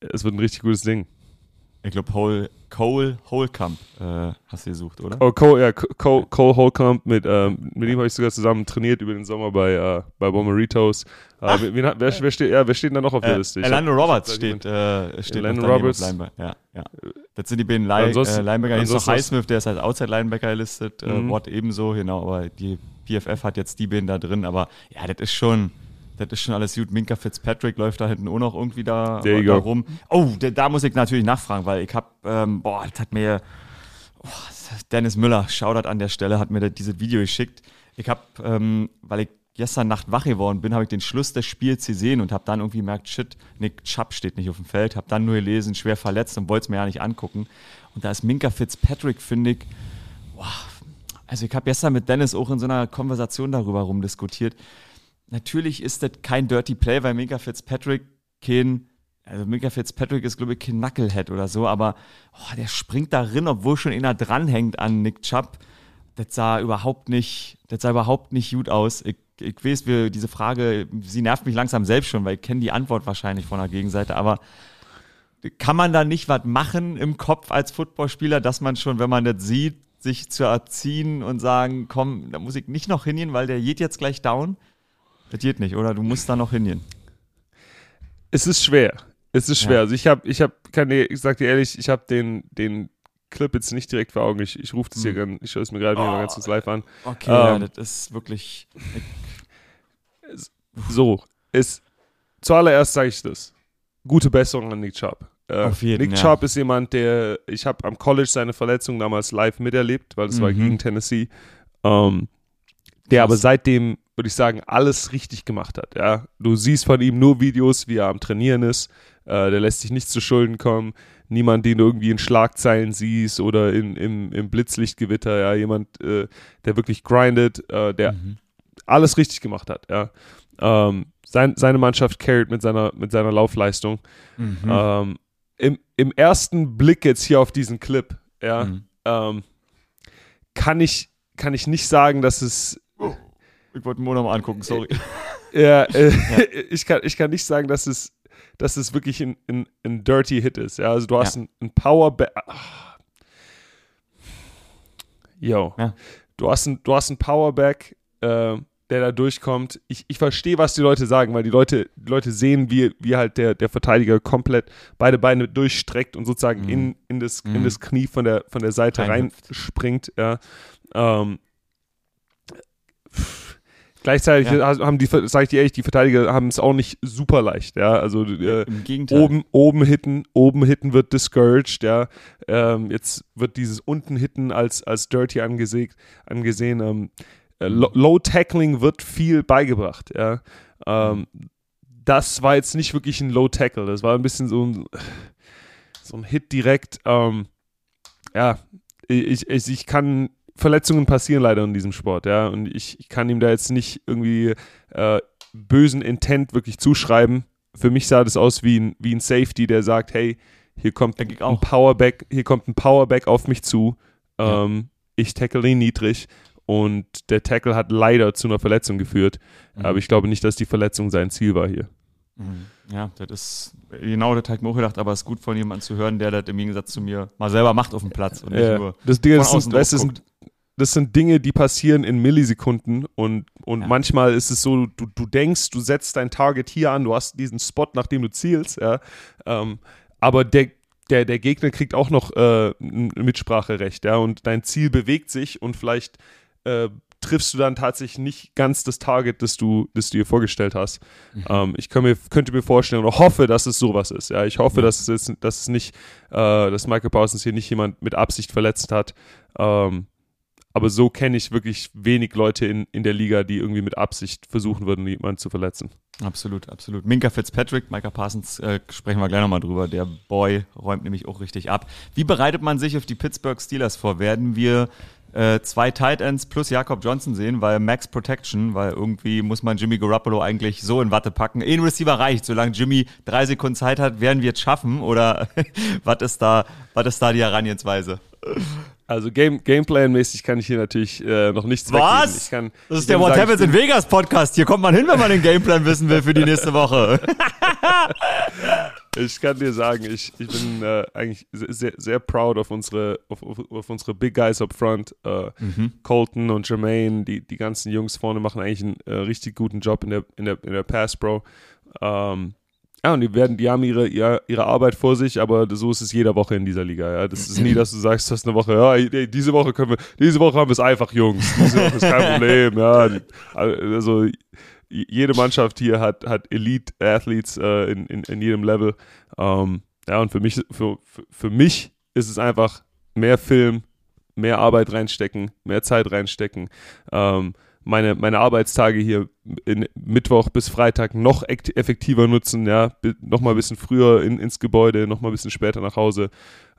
es wird ein richtig gutes Ding. Ich glaube, Cole, Cole Holcomb äh, hast du gesucht, oder? Oh, Cole, ja, Cole, Cole Holcomb, mit, ähm, mit ihm habe ich sogar zusammen trainiert über den Sommer bei, äh, bei Bomeritos. Äh, wer, wer, wer, steht, ja, wer steht da noch auf der äh, Liste? Orlando Roberts steht, äh, steht Orlando Roberts. Ja, ja. Das sind die beiden Li äh, Linebacker. Hier ist noch Highsmith, der ist als Outside-Linebacker gelistet. Äh, mhm. Watt ebenso, genau. Aber die PFF hat jetzt die beiden da drin. Aber ja, das ist schon das ist schon alles gut. Minka Fitzpatrick läuft da hinten auch noch irgendwie da, da rum. Oh, da, da, muss ich natürlich nachfragen, weil ich habe, ähm, boah, das hat mir, oh, Dennis Müller, Shoutout an der Stelle, hat mir dieses Video geschickt. Ich habe, ähm, weil ich gestern Nacht wach geworden bin, habe ich den Schluss des Spiels gesehen und habe dann irgendwie gemerkt, shit, Nick Chubb steht nicht auf dem Feld. Habe dann nur gelesen, schwer verletzt und wollte es mir ja nicht angucken. Und da ist Minka Fitzpatrick, finde ich, wow. Also ich habe gestern mit Dennis auch in so einer Konversation darüber rumdiskutiert natürlich ist das kein Dirty Play, weil Minka Fitzpatrick kein, also Minka Fitzpatrick ist, glaube ich, kein Knucklehead oder so, aber oh, der springt da drin, obwohl schon einer dranhängt an Nick Chubb. Das sah überhaupt nicht, das sah überhaupt nicht gut aus. Ich, ich weiß, wir, diese Frage, sie nervt mich langsam selbst schon, weil ich kenne die Antwort wahrscheinlich von der Gegenseite, aber kann man da nicht was machen im Kopf als Footballspieler, dass man schon, wenn man das sieht, sich zu erziehen und sagen, komm, da muss ich nicht noch hingehen, weil der geht jetzt gleich down? Das geht nicht, oder? Du musst da noch hingehen. Es ist schwer. Es ist schwer. Ja. Also ich habe, ich habe, kann dir, ich sag dir ehrlich, ich habe den, den Clip jetzt nicht direkt vor Augen. Ich, ich rufe das hier, hm. ich schaue es mir gerade oh, mal ganz kurz live an. Okay, ähm, ja, das ist wirklich. so, ist zuallererst sage ich das. Gute Besserung an Nick Chubb. Äh, Auf jeden, Nick ja. Chubb ist jemand, der, ich habe am College seine Verletzung damals live miterlebt, weil es mhm. war gegen Tennessee. Ähm, der aber seitdem würde ich sagen, alles richtig gemacht hat. Ja? Du siehst von ihm nur Videos, wie er am Trainieren ist. Äh, der lässt sich nichts zu Schulden kommen. Niemand, den du irgendwie in Schlagzeilen siehst oder in, im, im Blitzlichtgewitter. Ja? Jemand, äh, der wirklich grindet, äh, der mhm. alles richtig gemacht hat. Ja? Ähm, sein, seine Mannschaft carried mit seiner, mit seiner Laufleistung. Mhm. Ähm, im, Im ersten Blick jetzt hier auf diesen Clip, ja, mhm. ähm, kann ich kann ich nicht sagen, dass es ich wollte mir nochmal angucken, sorry. ja, äh, ja, Ich, kann, ich kann nicht sagen, dass es, dass es wirklich ein, ein, ein Dirty Hit ist. Ja, also du hast ja. ein, ein Powerback. Ah. Yo. Ja. Du hast ein, du hast ein Powerback, äh, der da durchkommt. Ich, ich verstehe, was die Leute sagen, weil die Leute, die Leute sehen, wie, wie halt der, der Verteidiger komplett beide Beine durchstreckt und sozusagen mhm. in, in, das, mhm. in das Knie von der, von der Seite reinspringt. Ja. Ähm, Gleichzeitig ja. haben die, sag ich dir ehrlich, die Verteidiger haben es auch nicht super leicht, ja. Also äh, Im Gegenteil. oben, oben hitten, oben hitten wird discouraged, ja. Ähm, jetzt wird dieses unten hitten als, als dirty angesehen. angesehen ähm, äh, Low Tackling wird viel beigebracht, ja. Ähm, das war jetzt nicht wirklich ein Low Tackle, das war ein bisschen so ein, so ein Hit direkt. Ähm, ja, ich, ich, ich kann Verletzungen passieren leider in diesem Sport, ja. Und ich, ich kann ihm da jetzt nicht irgendwie äh, bösen Intent wirklich zuschreiben. Für mich sah das aus wie ein, wie ein Safety, der sagt, hey, hier kommt ein Powerback, hier kommt ein Powerback auf mich zu. Ähm, ja. Ich tackle ihn niedrig und der Tackle hat leider zu einer Verletzung geführt. Mhm. Aber ich glaube nicht, dass die Verletzung sein Ziel war hier. Mhm. Ja, das ist genau das hat mir auch gedacht, aber es ist gut von jemandem zu hören, der das im Gegensatz zu mir mal selber macht auf dem Platz und nicht ja. nur das, Ding, das, sind, das, sind, das sind Dinge, die passieren in Millisekunden und, und ja. manchmal ist es so, du, du denkst, du setzt dein Target hier an, du hast diesen Spot, nach dem du zielst, ja, ähm, aber der, der, der Gegner kriegt auch noch äh, ein Mitspracherecht, ja, und dein Ziel bewegt sich und vielleicht äh, triffst du dann tatsächlich nicht ganz das Target, das du, das du dir vorgestellt hast. Mhm. Ähm, ich mir, könnte mir vorstellen oder hoffe, dass es sowas ist. Ja, ich hoffe, mhm. dass es, dass es nicht, äh, dass Michael Parsons hier nicht jemand mit Absicht verletzt hat. Ähm, aber so kenne ich wirklich wenig Leute in, in der Liga, die irgendwie mit Absicht versuchen würden, jemanden zu verletzen. Absolut, absolut. Minka Fitzpatrick, Micah Parsons, äh, sprechen wir gleich nochmal drüber. Der Boy räumt nämlich auch richtig ab. Wie bereitet man sich auf die Pittsburgh Steelers vor? Werden wir äh, zwei Tight Ends plus Jakob Johnson sehen, weil Max Protection, weil irgendwie muss man Jimmy Garoppolo eigentlich so in Watte packen. Ein Receiver reicht, solange Jimmy drei Sekunden Zeit hat, werden wir es schaffen oder was ist da, was ist da die Herangehensweise? Also Game, Gameplan-mäßig kann ich hier natürlich äh, noch nichts Was? Kann, das ist der What Happens in Vegas Podcast. Hier kommt man hin, wenn man den Gameplan wissen will für die nächste Woche. ich kann dir sagen, ich, ich bin äh, eigentlich sehr, sehr proud auf unsere, auf, auf, unsere Big Guys up front. Äh, mhm. Colton und Jermaine, die, die ganzen Jungs vorne machen eigentlich einen äh, richtig guten Job in der, in der, in der Pass, Bro. Ähm, ja, und die werden, die haben ihre, ihre, ihre Arbeit vor sich, aber so ist es jede Woche in dieser Liga. Ja. Das ist nie, dass du sagst, du hast eine Woche, ja, diese Woche können wir, diese Woche haben wir es einfach, Jungs. Diese Woche ist kein Problem. Ja. Also jede Mannschaft hier hat, hat Elite-Athletes äh, in, in, in jedem Level. Ähm, ja, und für mich, für, für mich ist es einfach mehr Film, mehr Arbeit reinstecken, mehr Zeit reinstecken. Ähm, meine, meine Arbeitstage hier in Mittwoch bis Freitag noch effektiver nutzen, ja, noch mal ein bisschen früher in, ins Gebäude, noch mal ein bisschen später nach Hause.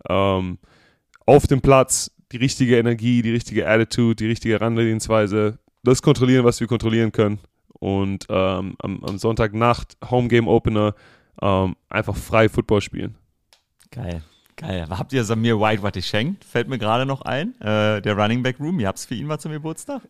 Ähm, auf dem Platz die richtige Energie, die richtige Attitude, die richtige Herangehensweise, das kontrollieren, was wir kontrollieren können. Und ähm, am, am, Sonntagnacht, Home Game Opener, ähm, einfach frei Football spielen. Geil. Geil. Habt ihr Samir White was geschenkt? Fällt mir gerade noch ein. Äh, der Running Back Room. Ihr habt es für ihn mal zum Geburtstag?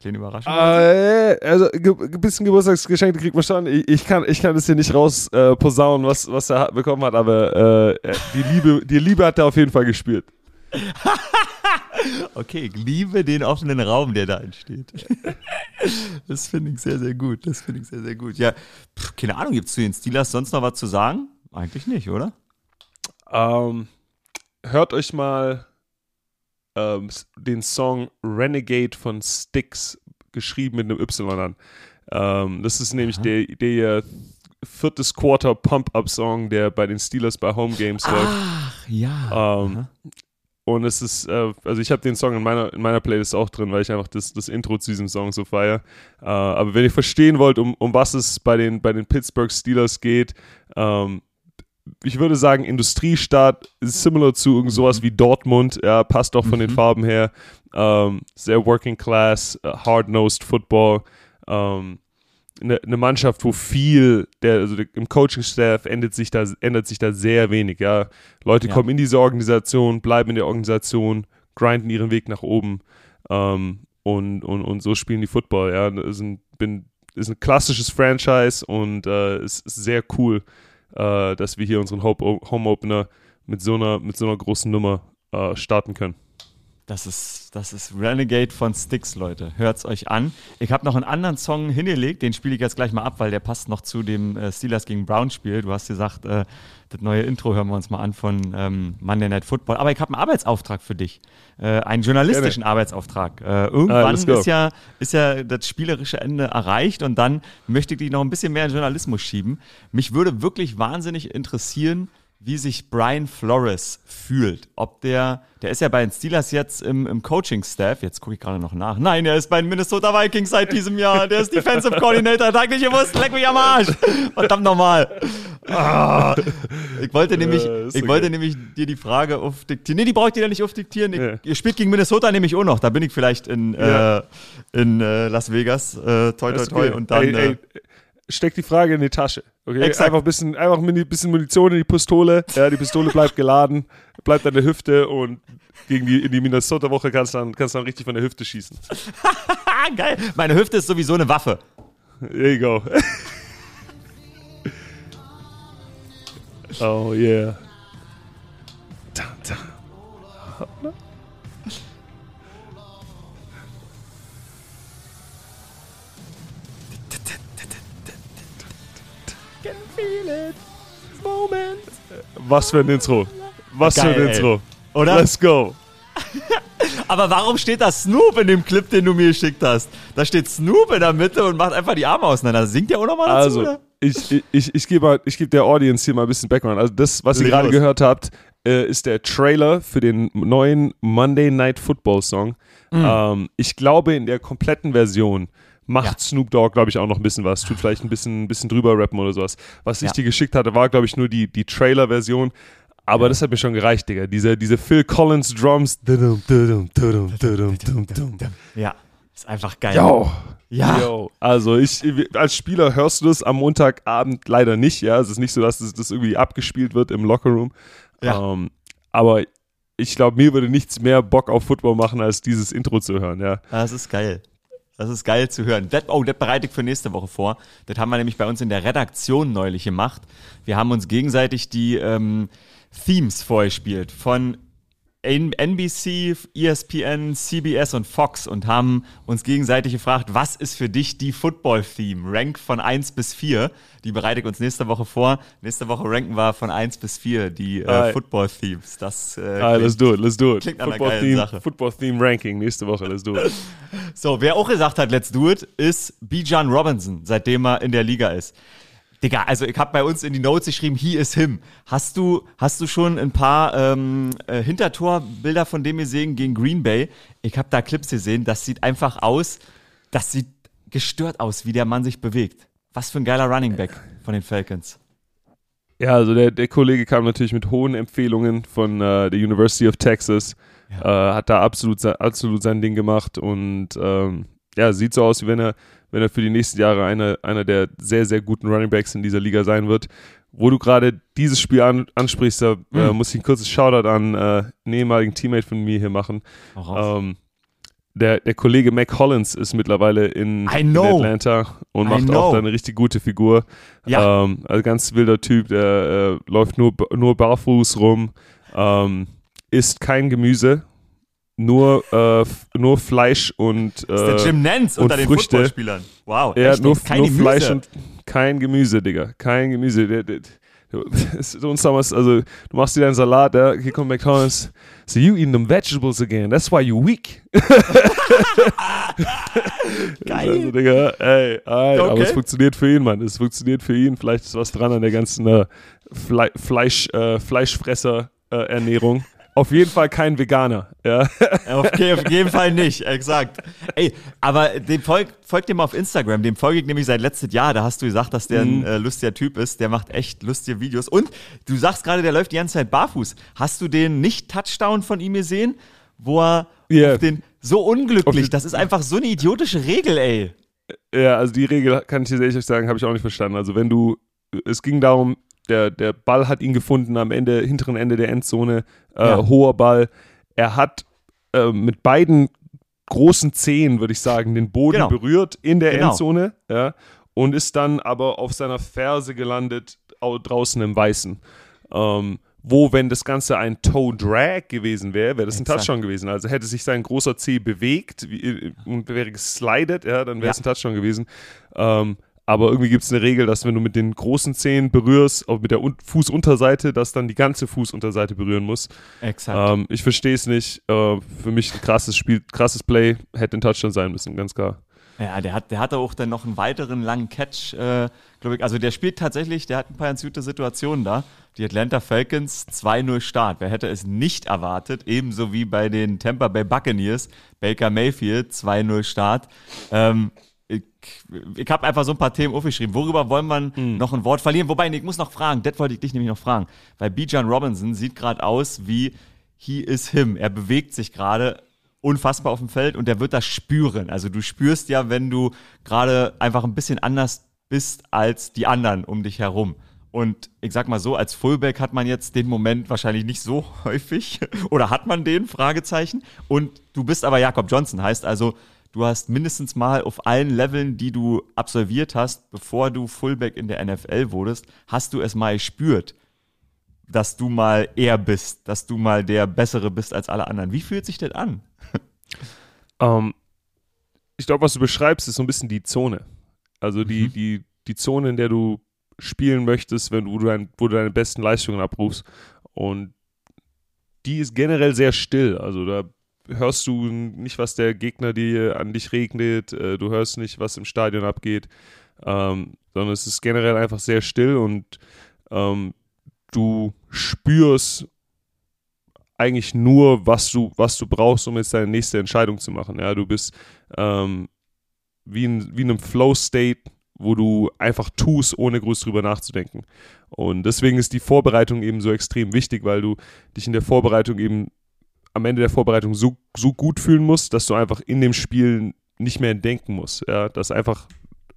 Kleine Überraschung. Äh, also ein bisschen Geburtstagsgeschenke kriegt man schon. Ich, ich, kann, ich kann das hier nicht raus äh, posaunen, was, was er bekommen hat, aber äh, die, Liebe, die Liebe hat er auf jeden Fall gespürt. okay, ich liebe den offenen Raum, der da entsteht. das finde ich sehr, sehr gut. Das finde ich sehr, sehr gut. Ja, pff, keine Ahnung, gibt es zu den Steelers sonst noch was zu sagen? Eigentlich nicht, oder? Ähm, hört euch mal ähm, den Song Renegade von Styx geschrieben mit einem Y an. Ähm, das ist nämlich der, der viertes Quarter Pump-Up-Song, der bei den Steelers bei Home Games läuft. Ach, ja. Ähm, und es ist, äh, also ich habe den Song in meiner, in meiner Playlist auch drin, weil ich einfach das, das Intro zu diesem Song so feiere. Äh, aber wenn ihr verstehen wollt, um, um was es bei den, bei den Pittsburgh Steelers geht, ähm, ich würde sagen, Industriestadt ist similar zu irgend sowas wie Dortmund. Ja, passt auch von mhm. den Farben her. Ähm, sehr Working Class, uh, Hard-Nosed Football. Ähm, eine, eine, Mannschaft, wo viel, der, also im Coaching-Staff ändert sich da, ändert sich da sehr wenig. Ja. Leute ja. kommen in diese Organisation, bleiben in der Organisation, grinden ihren Weg nach oben ähm, und, und, und so spielen die Football. Ja. Das ist ein, bin, ist ein klassisches Franchise und äh, ist, ist sehr cool äh, dass wir hier unseren Home Opener mit so einer, mit so einer großen Nummer äh, starten können. Das ist, das ist Renegade von Styx, Leute. Hört's euch an. Ich habe noch einen anderen Song hingelegt, den spiele ich jetzt gleich mal ab, weil der passt noch zu dem äh, Steelers gegen Brown Spiel. Du hast gesagt, äh, das neue Intro hören wir uns mal an von ähm, Monday Night Football. Aber ich habe einen Arbeitsauftrag für dich. Äh, einen journalistischen ja, Arbeitsauftrag. Äh, irgendwann ah, ist, ja, ist ja das spielerische Ende erreicht und dann möchte ich dich noch ein bisschen mehr in Journalismus schieben. Mich würde wirklich wahnsinnig interessieren, wie sich Brian Flores fühlt. Ob der, der ist ja bei den Steelers jetzt im, im Coaching-Staff, jetzt gucke ich gerade noch nach. Nein, er ist bei den Minnesota Vikings seit diesem Jahr. Der ist Defensive Coordinator, Tag nicht gewusst, leck mich am Arsch. Verdammt nochmal. Ah, ich wollte nämlich, ja, ich okay. wollte nämlich dir die Frage aufdiktieren. Nee, die brauche ich dir ja nicht aufdiktieren. Ich, ja. Ihr spielt gegen Minnesota nämlich auch noch. Da bin ich vielleicht in, äh, in äh, Las Vegas. Äh, toi, toi, toi. Und dann. Ey, ey, äh, steck die Frage in die Tasche. Okay? Exakt. Einfach ein bisschen, einfach ein bisschen Munition in die Pistole. Ja, die Pistole bleibt geladen, bleibt an der Hüfte und gegen die, in die Minnesota-Woche kannst du dann, kannst dann richtig von der Hüfte schießen. Geil. Meine Hüfte ist sowieso eine Waffe. There you go. oh yeah. Dun, dun. Feel it. Moment. Was für ein Intro. Was Geil, für ein ey. Intro. Oder? Let's go. Aber warum steht da Snoop in dem Clip, den du mir geschickt hast? Da steht Snoop in der Mitte und macht einfach die Arme auseinander. Singt der auch nochmal dazu, Also, oder? ich, ich, ich, ich gebe geb der Audience hier mal ein bisschen Background. Also, das, was ihr gerade gehört habt, äh, ist der Trailer für den neuen Monday Night Football Song. Mhm. Ähm, ich glaube, in der kompletten Version macht Ja. Snoop Dogg, glaube ich, auch noch ein bisschen was. Tut vielleicht ein bisschen, ein bisschen drüber rappen oder sowas. Was ich Ja. dir geschickt hatte, war, glaube ich, nur die, die Trailer-Version. Aber das hat mir schon gereicht, Digga. Diese, diese Phil Collins Drums. Ja, ist einfach geil. Yo. Ja. Yo. Also ich, als Spieler hörst du das am Montagabend leider nicht, ja. Es ist nicht so, dass das, das irgendwie abgespielt wird im Lockerroom. Ja. Ähm, aber ich glaube, mir würde nichts mehr Bock auf Football machen, als dieses Intro zu hören, ja. Das ist geil. Das ist geil zu hören. Das, oh, das bereite ich für nächste Woche vor. Das haben wir nämlich bei uns in der Redaktion neulich gemacht. Wir haben uns gegenseitig die ähm, Themes vorgespielt von NBC, ESPN, CBS und Fox und haben uns gegenseitig gefragt, was ist für dich die Football-Theme? Rank von 1 bis 4. Die bereite ich uns nächste Woche vor. Nächste Woche ranken wir von 1 bis 4 die äh. Football-Themes. Das äh, Ah, let's do it, let's do it. klingt nach einer geilen Theme, Sache. Football Theme Ranking nächste Woche, let's do it. So, wer auch gesagt hat, let's do it, ist Bijan Robinson, seitdem er in der Liga ist. Digga, also ich habe bei uns in die Notes geschrieben, he is him. Hast du, hast du schon ein paar ähm, äh, Hintertorbilder von dem gesehen gegen Green Bay? Ich habe da Clips gesehen, das sieht einfach aus, das sieht gestört aus, wie der Mann sich bewegt. Was für ein geiler Running Back von den Falcons. Ja, also der, der Kollege kam natürlich mit hohen Empfehlungen von äh, der University of Texas, äh, hat da absolut, absolut sein Ding gemacht und ähm, ja, sieht so aus, wie wenn er, wenn er für die nächsten Jahre einer, einer der sehr, sehr guten Running Backs in dieser Liga sein wird. Wo du gerade dieses Spiel an, ansprichst, da äh, Mhm. muss ich ein kurzes Shoutout an äh, einen ehemaligen Teammate von mir hier machen. Ähm, der, der Kollege Mac Hollins ist mittlerweile in, in. Atlanta und I macht know. auch da eine richtig gute Figur. Ja. Ähm, also ganz wilder Typ, der äh, läuft nur, nur barfuß rum, ähm, isst kein Gemüse, nur, äh, nur Fleisch und, das ist der äh, Jim Nance und unter den Früchte. Footballspielern. Wow, ja, nur, kein nur Gemüse. Fleisch und kein Gemüse, Digga. Kein Gemüse. Der, der, uns damals, also du machst dir deinen Salat, ja, hier kommt McDonalds. So you eating them vegetables again. That's why you weak. Geil. Also, Digga, ey, ey, aber Okay. es funktioniert für ihn, Mann. Es funktioniert für ihn. Vielleicht ist was dran an der ganzen äh, Fle Fleisch, äh, Fleischfresser-Ernährung. Auf jeden Fall kein Veganer. Ja. Auf, auf jeden Fall nicht, exakt. Ey, aber dem folg, folgt dem auf Instagram, dem folge ich nämlich seit letztes Jahr. Da hast du gesagt, dass der Mhm. ein äh, lustiger Typ ist. Der macht echt lustige Videos. Und du sagst gerade, der läuft die ganze Zeit barfuß. Hast du den Nicht-Touchdown von ihm gesehen, wo er auf den so unglücklich, das ist einfach so eine idiotische Regel, ey. Ja, also die Regel kann ich dir ehrlich sagen, habe ich auch nicht verstanden. Also wenn du, es ging darum, der, der Ball hat ihn gefunden am Ende, hinteren Ende der Endzone, äh, Ja. hoher Ball. Er hat äh, mit beiden großen Zehen, würde ich sagen, den Boden Genau. berührt in der Genau. Endzone, ja, und ist dann aber auf seiner Ferse gelandet, au- draußen im Weißen. Ähm, wo, wenn das Ganze ein Toe Drag gewesen wäre, wäre das ein Exakt. Touchdown gewesen. Also hätte sich sein großer Zeh bewegt wie, und wäre geslidet, ja, dann wäre es Ja. ein Touchdown gewesen. Ähm, aber irgendwie gibt es eine Regel, dass wenn du mit den großen Zehen berührst, auch mit der Un Fußunterseite, dass dann die ganze Fußunterseite berühren muss. Exakt. Ähm, ich verstehe es nicht. Äh, für mich ein krasses Spiel, krasses Play, hätte ein Touchdown sein müssen, ganz klar. Ja, der hat, der hatte auch dann noch einen weiteren langen Catch, äh, glaube ich. Also der spielt tatsächlich, der hat ein paar ganz gute Situationen da. Die Atlanta Falcons 2-0 Start. Wer hätte es nicht erwartet? Ebenso wie bei den Tampa Bay Buccaneers. Baker Mayfield 2-0 Start. Ähm, ich ich habe einfach so ein paar Themen aufgeschrieben. Worüber wollen wir noch ein Wort verlieren? Wobei, ich muss noch fragen, das wollte ich dich nämlich noch fragen. Weil Bijan Robinson sieht gerade aus wie he is him. Er bewegt sich gerade unfassbar auf dem Feld und der wird das spüren. Also du spürst ja, wenn du gerade einfach ein bisschen anders bist als die anderen um dich herum. Und ich sag mal so, als Fullback hat man jetzt den Moment wahrscheinlich nicht so häufig. Oder hat man den? Fragezeichen. Und du bist aber Jakob Johnson, heißt also, du hast mindestens mal auf allen Leveln, die du absolviert hast, bevor du Fullback in der NFL wurdest, hast du es mal gespürt, dass du mal er bist, dass du mal der Bessere bist als alle anderen. Wie fühlt sich das an? Um, ähm, ich glaube, was du beschreibst, ist so ein bisschen die Zone. Also die, mhm. die, die Zone, in der du spielen möchtest, wenn du, dein, wo du deine besten Leistungen abrufst. Und die ist generell sehr still. Also da hörst du nicht, was der Gegner dir an dich regnet, äh, du hörst nicht, was im Stadion abgeht, ähm, sondern es ist generell einfach sehr still und ähm, du spürst eigentlich nur, was du, was du brauchst, um jetzt deine nächste Entscheidung zu machen. Ja, du bist ähm, wie in, wie in einem Flow-State, wo du einfach tust, ohne groß drüber nachzudenken. Und deswegen ist die Vorbereitung eben so extrem wichtig, weil du dich in der Vorbereitung eben am Ende der Vorbereitung so, so gut fühlen musst, dass du einfach in dem Spiel nicht mehr denken musst. Ja, dass einfach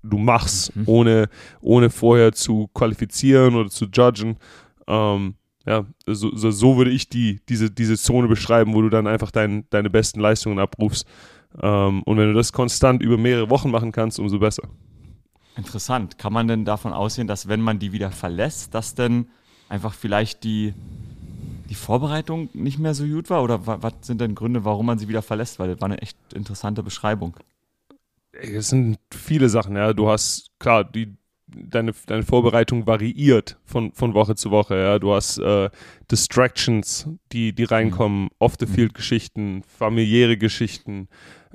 du machst, mhm. ohne, ohne vorher zu qualifizieren oder zu judgen. Ähm, ja, so, so, so, würde ich die, diese, diese Zone beschreiben, wo du dann einfach dein, deine besten Leistungen abrufst. Ähm, und wenn du das konstant über mehrere Wochen machen kannst, umso besser. Interessant. Kann man denn davon ausgehen, dass wenn man die wieder verlässt, dass dann einfach vielleicht die, die Vorbereitung nicht mehr so gut war? Oder was sind denn Gründe, warum man sie wieder verlässt? Weil das war eine echt interessante Beschreibung. Es sind viele Sachen, ja. Du hast, klar, die, deine, deine Vorbereitung variiert von, von Woche zu Woche, ja. Du hast äh, Distractions, die, die reinkommen, mhm. Off-the-Field-Geschichten, familiäre Geschichten,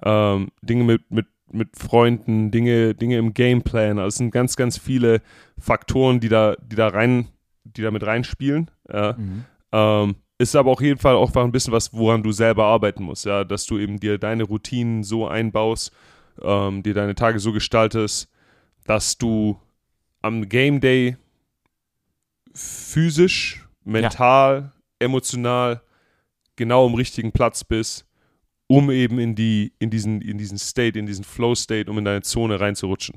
ähm, Dinge mit, mit mit Freunden, Dinge, Dinge im Gameplan. Also es sind ganz, ganz viele Faktoren, die da, die da rein, die da mit reinspielen. Ja. Mhm. Ähm, ist aber auf jeden Fall auch ein bisschen was, woran du selber arbeiten musst, ja, dass du eben dir deine Routinen so einbaust, ähm, dir deine Tage so gestaltest, dass du am Game Day physisch, mental, ja. emotional genau am richtigen Platz bist um eben in, die, in, diesen, in diesen State, in diesen Flow-State, um in deine Zone reinzurutschen.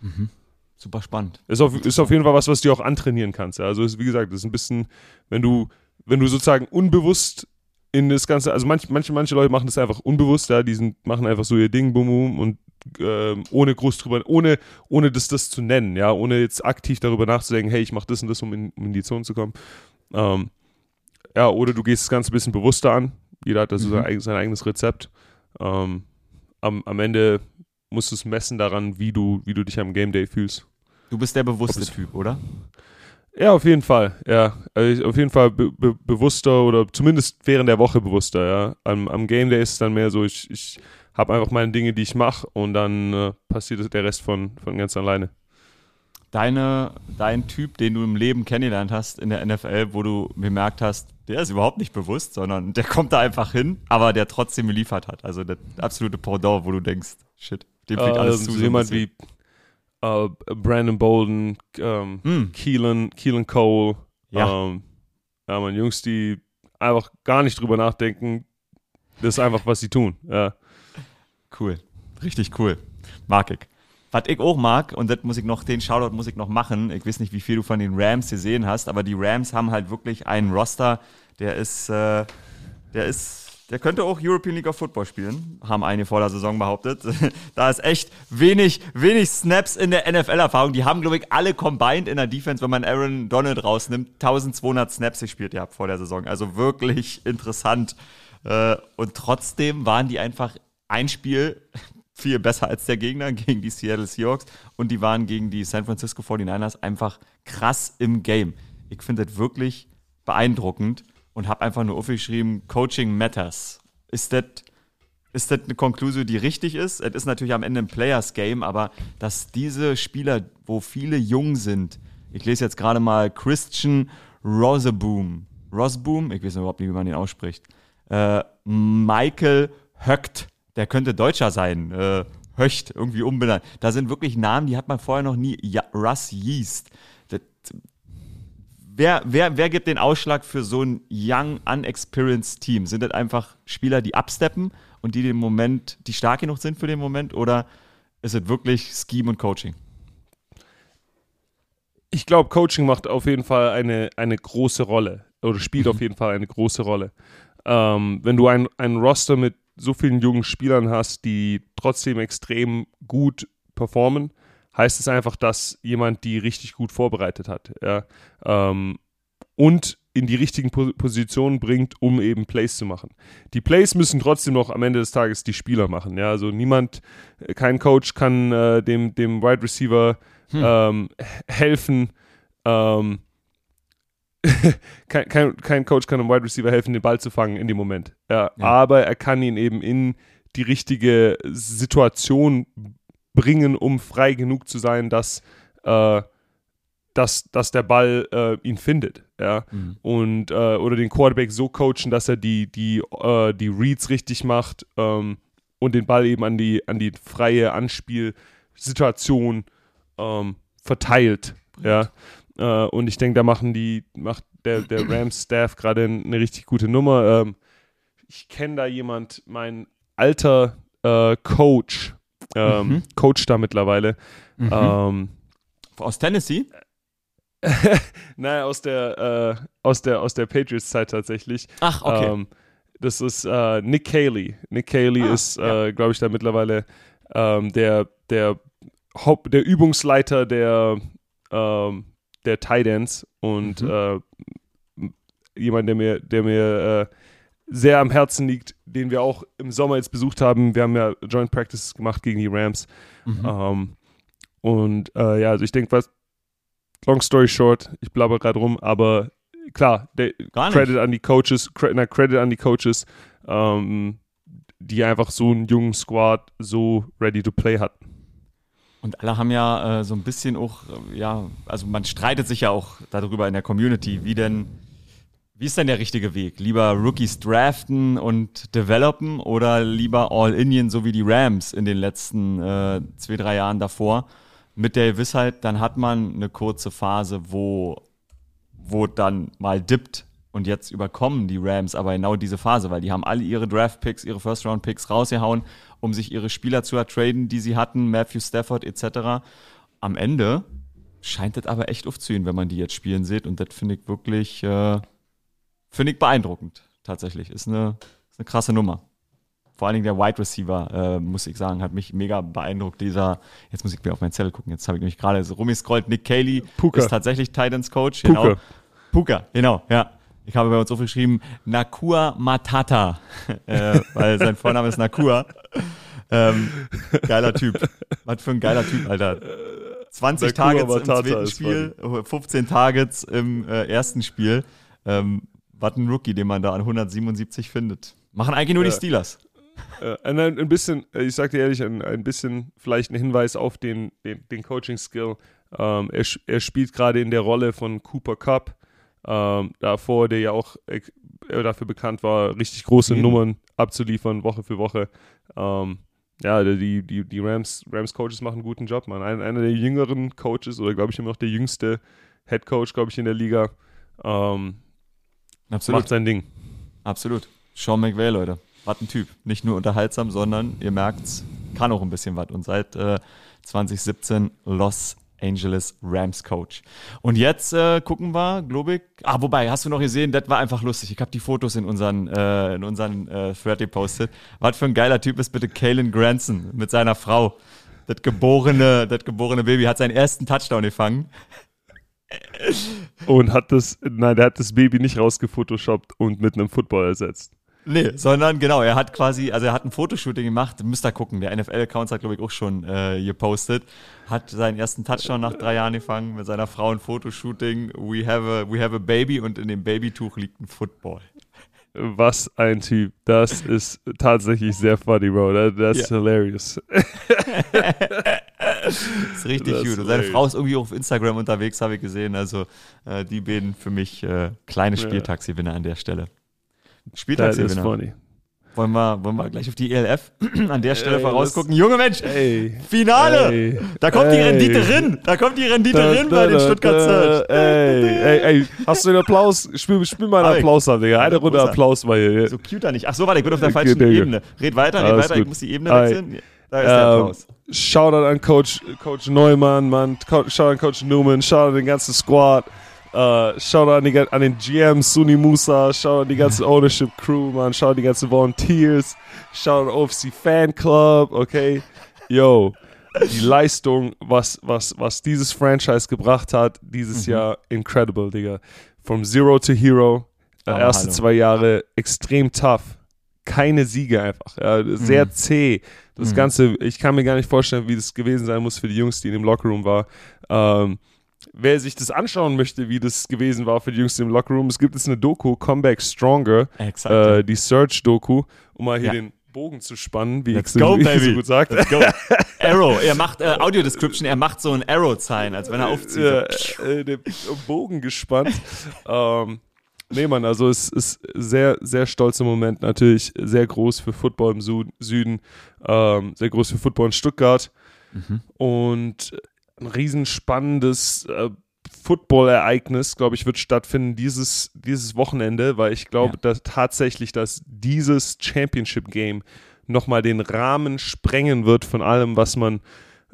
Mhm. Super spannend. Ist auf, ist auf jeden Fall was, was du auch antrainieren kannst. Also ist, wie gesagt, das ist ein bisschen, wenn du, wenn du sozusagen unbewusst in das Ganze, also manch, manche, manche Leute machen das einfach unbewusst, ja, die sind, machen einfach so ihr Ding, boom, boom, und ähm, ohne groß drüber, ohne, ohne das, das zu nennen, ja, ohne jetzt aktiv darüber nachzudenken, hey, ich mache das und das, um in, um in die Zone zu kommen. Ähm, ja, oder du gehst das Ganze ein bisschen bewusster an, jeder hat da so mhm. sein, sein, eigenes Rezept. Ähm, am, am Ende musst du es messen daran, wie du, wie du dich am Game Day fühlst. Du bist der bewusste Typ, oder? Ja, auf jeden Fall. Ja, also auf jeden Fall be be bewusster oder zumindest während der Woche bewusster. Ja, am, am Game Day ist es dann mehr so, ich, ich habe einfach meine Dinge, die ich mache und dann äh, passiert der Rest von, von ganz alleine. Deine, dein Typ, den du im Leben kennengelernt hast in der NFL, wo du bemerkt hast, der ist überhaupt nicht bewusst, sondern der kommt da einfach hin, aber der trotzdem geliefert hat. Also der absolute Pendant, wo du denkst, shit, dem fliegt uh, alles zu. So jemand wie uh, Brandon Bolden, um, mm. Keelan, Keelan Cole, ja. Um, ja, man, Jungs, die einfach gar nicht drüber nachdenken, das ist einfach, was sie tun. Ja. Cool, richtig cool. Mag ich. Was ich auch mag, und das muss ich noch, den Shoutout muss ich noch machen. Ich weiß nicht, wie viel du von den Rams gesehen hast, aber die Rams haben halt wirklich einen Roster, der ist, äh, der ist, der könnte auch European League of Football spielen, haben einige vor der Saison behauptet. da ist echt wenig, wenig Snaps in der NFL-Erfahrung. Die haben, glaube ich, alle combined in der Defense, wenn man Aaron Donald rausnimmt, 1200 Snaps gespielt gehabt vor der Saison. Also wirklich interessant. Äh, und trotzdem waren die einfach ein Spiel viel besser als der Gegner gegen die Seattle Seahawks und die waren gegen die San Francisco 49ers einfach krass im Game. Ich finde das wirklich beeindruckend und habe einfach nur aufgeschrieben, Coaching matters. Ist das ist eine Konklusion, die richtig ist? Es ist natürlich am Ende ein Players Game, aber dass diese Spieler, wo viele jung sind, ich lese jetzt gerade mal Christian Roseboom, Rosboom, ich weiß überhaupt nicht, wie man den ausspricht, äh, Michael Höckt, der könnte Deutscher sein. Äh, Höcht, irgendwie umbenannt. Da sind wirklich Namen, die hat man vorher noch nie. Ja, Russ Yeast. Das, wer, wer, wer gibt den Ausschlag für so ein young, unexperienced Team? Sind das einfach Spieler, die absteppen und die den Moment, die stark genug sind für den Moment? Oder ist es wirklich Scheme und Coaching? ich glaube, Coaching macht auf jeden Fall eine, eine große Rolle oder spielt auf jeden Fall eine große Rolle. Ähm, wenn du ein, ein Roster mit so vielen jungen Spielern hast, die trotzdem extrem gut performen, heißt es einfach, dass jemand die richtig gut vorbereitet hat. Ja? Ähm, und in die richtigen Positionen bringt, um eben Plays zu machen. Die Plays müssen trotzdem noch am Ende des Tages die Spieler machen. Ja? Also niemand, kein Coach kann äh, dem, dem Wide Receiver hm. ähm, helfen, ähm, kein, kein, kein, Coach kann einem Wide Receiver helfen, den Ball zu fangen in dem Moment. Ja, ja. Aber er kann ihn eben in die richtige Situation bringen, um frei genug zu sein, dass, äh, dass, dass der Ball äh, ihn findet. Ja? Mhm. Und, äh, oder den Quarterback so coachen, dass er die, die, äh, die Reads richtig macht ähm, und den Ball eben an die, an die freie Anspielsituation ähm, verteilt. Ja? Äh, und ich denke, da machen die, macht der, der Rams-Staff gerade eine richtig gute Nummer. Ähm, ich kenne da jemand, mein alter äh, Coach, ähm, mhm. Coach da mittlerweile. Mhm. Ähm, aus Tennessee? naja, aus der, äh, aus der, aus der Patriots-Zeit tatsächlich. Ach, okay. Ähm, das ist äh, Nick Cayley. Nick Cayley ah, ist, ja. Äh, glaube ich, da mittlerweile ähm, der, der, Haupt, der Übungsleiter der, ähm, der Titans und mhm. äh, jemand, der mir, der mir äh, sehr am Herzen liegt, den wir auch im Sommer jetzt besucht haben. Wir haben ja Joint Practice gemacht gegen die Rams. Mhm. Ähm, und äh, ja, also ich denke, was, long story short, ich blabber gerade rum, aber klar, der, Credit an die Coaches, Credit, Credit an die Coaches, ähm, die einfach so einen jungen Squad so ready to play hatten. Und alle haben ja äh, so ein bisschen auch, äh, ja, also man streitet sich ja auch darüber in der Community, wie denn, wie ist denn der richtige Weg? Lieber Rookies draften und developen oder lieber All-Indian, so wie die Rams in den letzten äh, zwei, drei Jahren davor? Mit der Gewissheit, dann hat man eine kurze Phase, wo, wo dann mal dippt und jetzt überkommen die Rams aber genau diese Phase, weil die haben alle ihre Draft-Picks, ihre First-Round-Picks rausgehauen um sich ihre Spieler zu ertraden, die sie hatten, Matthew Stafford etc. Am Ende scheint das aber echt aufzuhören, wenn man die jetzt spielen sieht. Und das finde ich wirklich, äh, finde ich beeindruckend, tatsächlich. Ist eine, ist eine krasse Nummer. Vor allen Dingen der Wide Receiver, äh, muss ich sagen, hat mich mega beeindruckt. Dieser, jetzt muss ich mir auf meinen Zettel gucken, jetzt habe ich nämlich gerade so rumgescrollt. Nick Cayley Puka. ist tatsächlich Titans Coach. Puka. Genau. Puka, genau, ja. Ich habe bei uns aufgeschrieben, Nakua Matata, äh, weil sein Vorname ist Nakua. Ähm, geiler Typ. Was für ein geiler Typ, Alter. 20 Nakua Targets Matata im zweiten Spiel, 15 Targets im äh, ersten Spiel. Ähm, was ein Rookie, den man da an 177 findet. Machen eigentlich nur die Steelers. Äh, ein, ein, bisschen, äh, ich sag dir ehrlich, ein, ein bisschen vielleicht ein Hinweis auf den, den, den Coaching-Skill. Ähm, er, er spielt gerade in der Rolle von Cooper Cup ähm, davor, der ja auch äh, dafür bekannt war, richtig große mhm. Nummern abzuliefern, Woche für Woche. Ähm, ja, die, die, die Rams, Rams Coaches machen einen guten Job, man. Ein, einer der jüngeren Coaches oder glaube ich immer noch der jüngste Head Coach, glaube ich, in der Liga. Ähm, Absolut. Macht sein Ding. Absolut. Sean McVay, Leute. Was ein Typ. Nicht nur unterhaltsam, sondern ihr merkt's, kann auch ein bisschen was. Und seit äh, 2017 Los Angeles Rams Coach. Und jetzt äh, gucken wir, Globig. Ah, wobei, hast du noch gesehen, das war einfach lustig. Ich habe die Fotos in unseren, äh, in unseren äh, Thread gepostet. Was für ein geiler Typ ist bitte Kalen Granson mit seiner Frau. Das geborene, das geborene Baby hat seinen ersten Touchdown gefangen. Und hat das, nein, der hat das Baby nicht rausgefotoshoppt und mit einem Football ersetzt. Nee, sondern genau, er hat quasi, also er hat ein Fotoshooting gemacht, müsst ihr gucken, der NFL-Account hat, glaube ich, auch schon äh, gepostet, hat seinen ersten Touchdown nach drei Jahren gefangen mit seiner Frau ein Fotoshooting, we have a, we have a baby und in dem Babytuch liegt ein Football. Was ein Typ. Das ist tatsächlich sehr funny, Bro. That, that's yeah. hilarious. das ist richtig das gut. Und seine Frau ist irgendwie auch auf Instagram unterwegs, habe ich gesehen. Also äh, die beiden für mich äh, kleine Spieltagsgewinner an der Stelle. Spieltagsgewinner. funny. Wollen wir, wollen wir gleich auf die ELF an der Stelle ey, vorausgucken? Junge Mensch, ey, Finale! Ey, da kommt die Rendite rin! Da kommt die Rendite da, rin da, bei den Stuttgart Search. Ey, ey, ey, hast du den Applaus? Spiel, spiel mal einen Applaus an, Digga. Eine Runde Applaus mal hier. So cute da nicht. Ach so, warte, ich bin auf der falschen Ebene. Red weiter, red weiter, gut. ich muss die Ebene wechseln. Da ist der ähm, Applaus. Shoutout an Coach, Coach Neumann, Mann. Shoutout an Coach Newman. Shoutout an den ganzen Squad. Uh, Shoutout an, die, an den GM Suni Musa. Shoutout an die ganze Ownership Crew, man. Shoutout an die ganzen Volunteers. Shoutout an OFC Fan Club, okay? Yo, die Leistung, was, was, was dieses Franchise gebracht hat, dieses mhm. Jahr, incredible, Digga. From Zero to Hero. Oh, erste hallo. zwei Jahre extrem tough. Keine Siege einfach. Ja, sehr mhm. zäh. Das mhm. Ganze, ich kann mir gar nicht vorstellen, wie das gewesen sein muss für die Jungs, die in dem Lockerroom waren. Ähm, wer sich das anschauen möchte, wie das gewesen war für die Jungs im Lockerroom, es gibt jetzt eine Doku, Comeback Stronger, äh, die Search-Doku, um mal hier ja. den Bogen zu spannen, wie Let's ich, go, wie baby. so gut sagt. Let's go. Arrow, er macht äh, Audio Description, er macht so ein Arrow-Sign, als wenn er aufzieht. Äh, den Bogen gespannt. ähm, nee, Mann, also es ist sehr, sehr stolzer Moment. Natürlich sehr groß für Football im Süden, ähm, sehr groß für Football in Stuttgart. Mhm. Und ein riesenspannendes äh, Football-Ereignis, glaube ich, wird stattfinden dieses, dieses Wochenende, weil ich glaube ja. dass tatsächlich, dass dieses Championship-Game nochmal den Rahmen sprengen wird von allem, was man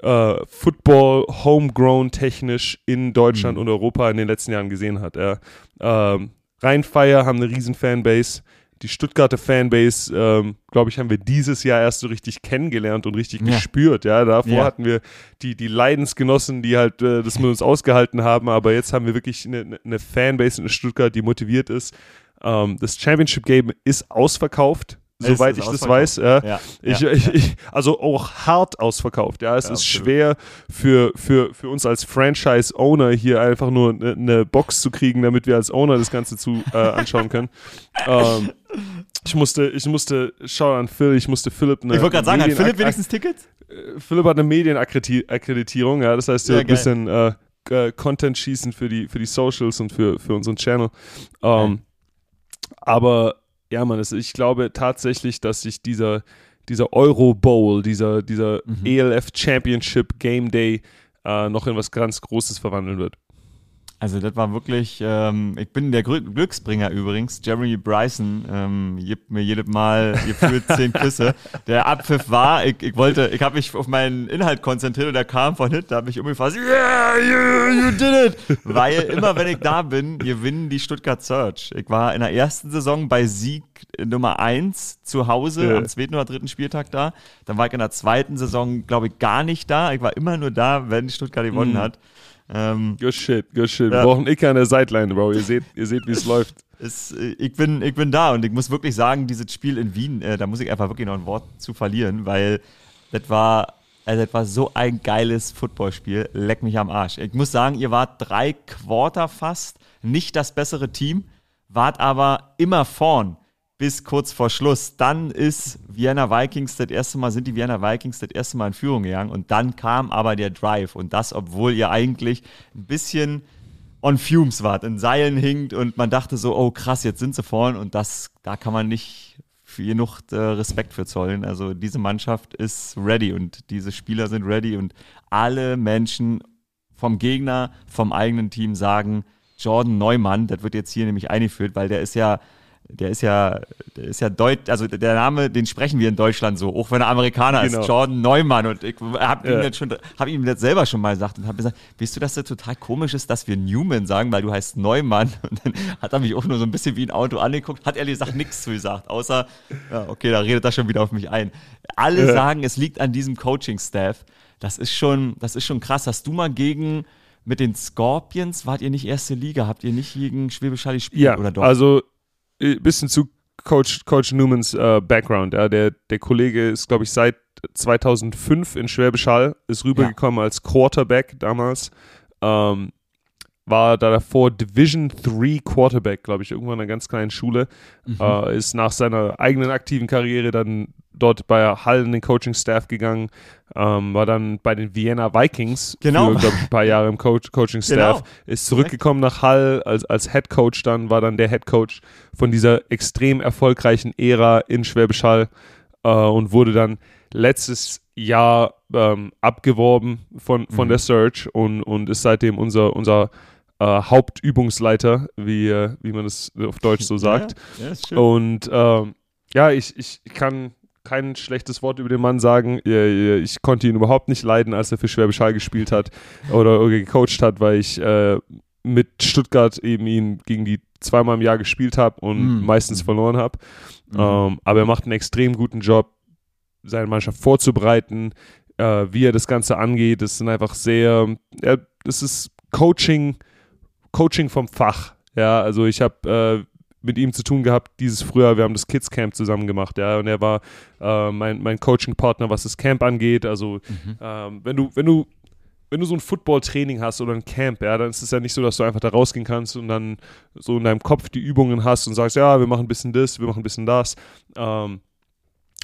äh, Football homegrown technisch in Deutschland mhm. und Europa in den letzten Jahren gesehen hat. Ja. Ähm, Rheinfire haben eine riesen Fanbase die Stuttgarter Fanbase, ähm, glaube ich, haben wir dieses Jahr erst so richtig kennengelernt und richtig ja. gespürt. Ja, davor ja. hatten wir die, die Leidensgenossen, die halt äh, das mit uns ausgehalten haben, aber jetzt haben wir wirklich eine, eine Fanbase in Stuttgart, die motiviert ist. Ähm, das Championship Game ist ausverkauft soweit ich das weiß. Ja. ja, ich, ja, ich, ich, also auch hart ausverkauft. Ja, es ja, ist absolut. schwer für, für, für uns als Franchise-Owner hier einfach nur eine, eine Box zu kriegen, damit wir als Owner das Ganze zu äh, anschauen können. ähm, ich musste, ich musste, schau an Phil, ich musste Philipp eine. Ich wollte gerade sagen, hat Philipp wenigstens Tickets? Äh, Philipp hat eine Medienakkreditierung, ja, das heißt, er ein bisschen äh, Content schießen für die, für die Socials und für, für unseren Channel. Ähm, aber ja, man, ich glaube tatsächlich, dass sich dieser, dieser Euro Bowl, dieser, dieser mhm. ELF Championship Game Day äh, noch in was ganz Großes verwandeln wird. Also das war wirklich, ähm, ich bin der Glücksbringer übrigens. Jeremy Bryson ähm, gibt mir jedes Mal gefühlt zehn Küsse. Der Abpfiff war, ich, ich wollte, ich habe mich auf meinen Inhalt konzentriert und der kam von hinten, da habe ich umgefasst, yeah, you, you did it! Weil immer wenn ich da bin, gewinnen die Stuttgart Search. Ich war in der ersten Saison bei Sieg Nummer eins zu Hause ja. am zweiten oder dritten Spieltag da. Dann war ich in der zweiten Saison, glaube ich, gar nicht da. Ich war immer nur da, wenn Stuttgart gewonnen mhm. hat. Ähm, good shit, good shit. Ja. Wir brauchen Icke an der Seitline, Bro. Ihr seht, ihr seht wie es läuft. Es, ich, bin, ich bin da und ich muss wirklich sagen, dieses Spiel in Wien, äh, da muss ich einfach wirklich noch ein Wort zu verlieren, weil das war, also das war so ein geiles Footballspiel. Leck mich am Arsch. Ich muss sagen, ihr wart drei Quarter fast, nicht das bessere Team, wart aber immer vorn bis kurz vor Schluss. Dann ist Vienna Vikings das erste Mal, sind die Vienna Vikings das erste Mal in Führung gegangen und dann kam aber der Drive und das, obwohl ihr eigentlich ein bisschen on fumes wart, in Seilen hinkt und man dachte so, oh krass, jetzt sind sie vorn und das, da kann man nicht genug äh, Respekt für zollen. Also diese Mannschaft ist ready und diese Spieler sind ready und alle Menschen vom Gegner, vom eigenen Team sagen, Jordan Neumann, das wird jetzt hier nämlich eingeführt, weil der ist ja der ist ja, der ist ja Deut, also der Name, den sprechen wir in Deutschland so, auch wenn er Amerikaner genau. ist, Jordan Neumann. Und ich habe ja. ihm, das schon, hab ihm das selber schon mal gesagt und habe gesagt, weißt du, dass das total komisch ist, dass wir Newman sagen, weil du heißt Neumann. Und dann hat er mich auch nur so ein bisschen wie ein Auto angeguckt, hat ehrlich gesagt nichts zu gesagt, außer, ja, okay, da redet er schon wieder auf mich ein. Alle ja. sagen, es liegt an diesem Coaching-Staff. Das ist schon, das ist schon krass. Hast du mal gegen mit den Scorpions wart ihr nicht erste Liga? Habt ihr nicht gegen Schwäbisch Hall gespielt ja, oder doch? Also bisschen zu Coach, Coach Newmans äh, Background. Ja, der, der Kollege ist, glaube ich, seit 2005 in Schwäbisch Hall, ist rübergekommen ja. als Quarterback damals. Ähm, war da davor Division 3 Quarterback, glaube ich, irgendwann in einer ganz kleinen Schule. Mhm. Äh, ist nach seiner eigenen aktiven Karriere dann dort bei Hall in den Coaching-Staff gegangen, ähm, war dann bei den Vienna Vikings genau. für, glaube ich, ein paar Jahre im Coach Coaching-Staff, genau. ist zurückgekommen nach Hall als, als Head Coach dann, war dann der Head Coach von dieser extrem erfolgreichen Ära in Schwäbisch Hall äh, und wurde dann letztes Jahr ähm, abgeworben von, von mhm. der Search und, und ist seitdem unser, unser äh, Hauptübungsleiter, wie, äh, wie man es auf Deutsch so sagt. Ja, ja, und ähm, ja, ich, ich kann kein schlechtes Wort über den Mann sagen. Ich konnte ihn überhaupt nicht leiden, als er für Schwäbisch Hall gespielt hat oder gecoacht hat, weil ich äh, mit Stuttgart eben ihn gegen die zweimal im Jahr gespielt habe und mhm. meistens verloren habe. Mhm. Ähm, aber er macht einen extrem guten Job, seine Mannschaft vorzubereiten, äh, wie er das Ganze angeht. Das sind einfach sehr, ja, das ist Coaching, Coaching vom Fach. Ja, also ich habe äh, mit ihm zu tun gehabt dieses Frühjahr. Wir haben das Kids Camp zusammen gemacht, ja, und er war äh, mein, mein Coaching-Partner, was das Camp angeht. Also mhm. ähm, wenn du, wenn du wenn du so ein Football-Training hast oder ein Camp, ja, dann ist es ja nicht so, dass du einfach da rausgehen kannst und dann so in deinem Kopf die Übungen hast und sagst, ja, wir machen ein bisschen das, wir machen ein bisschen das. Ähm,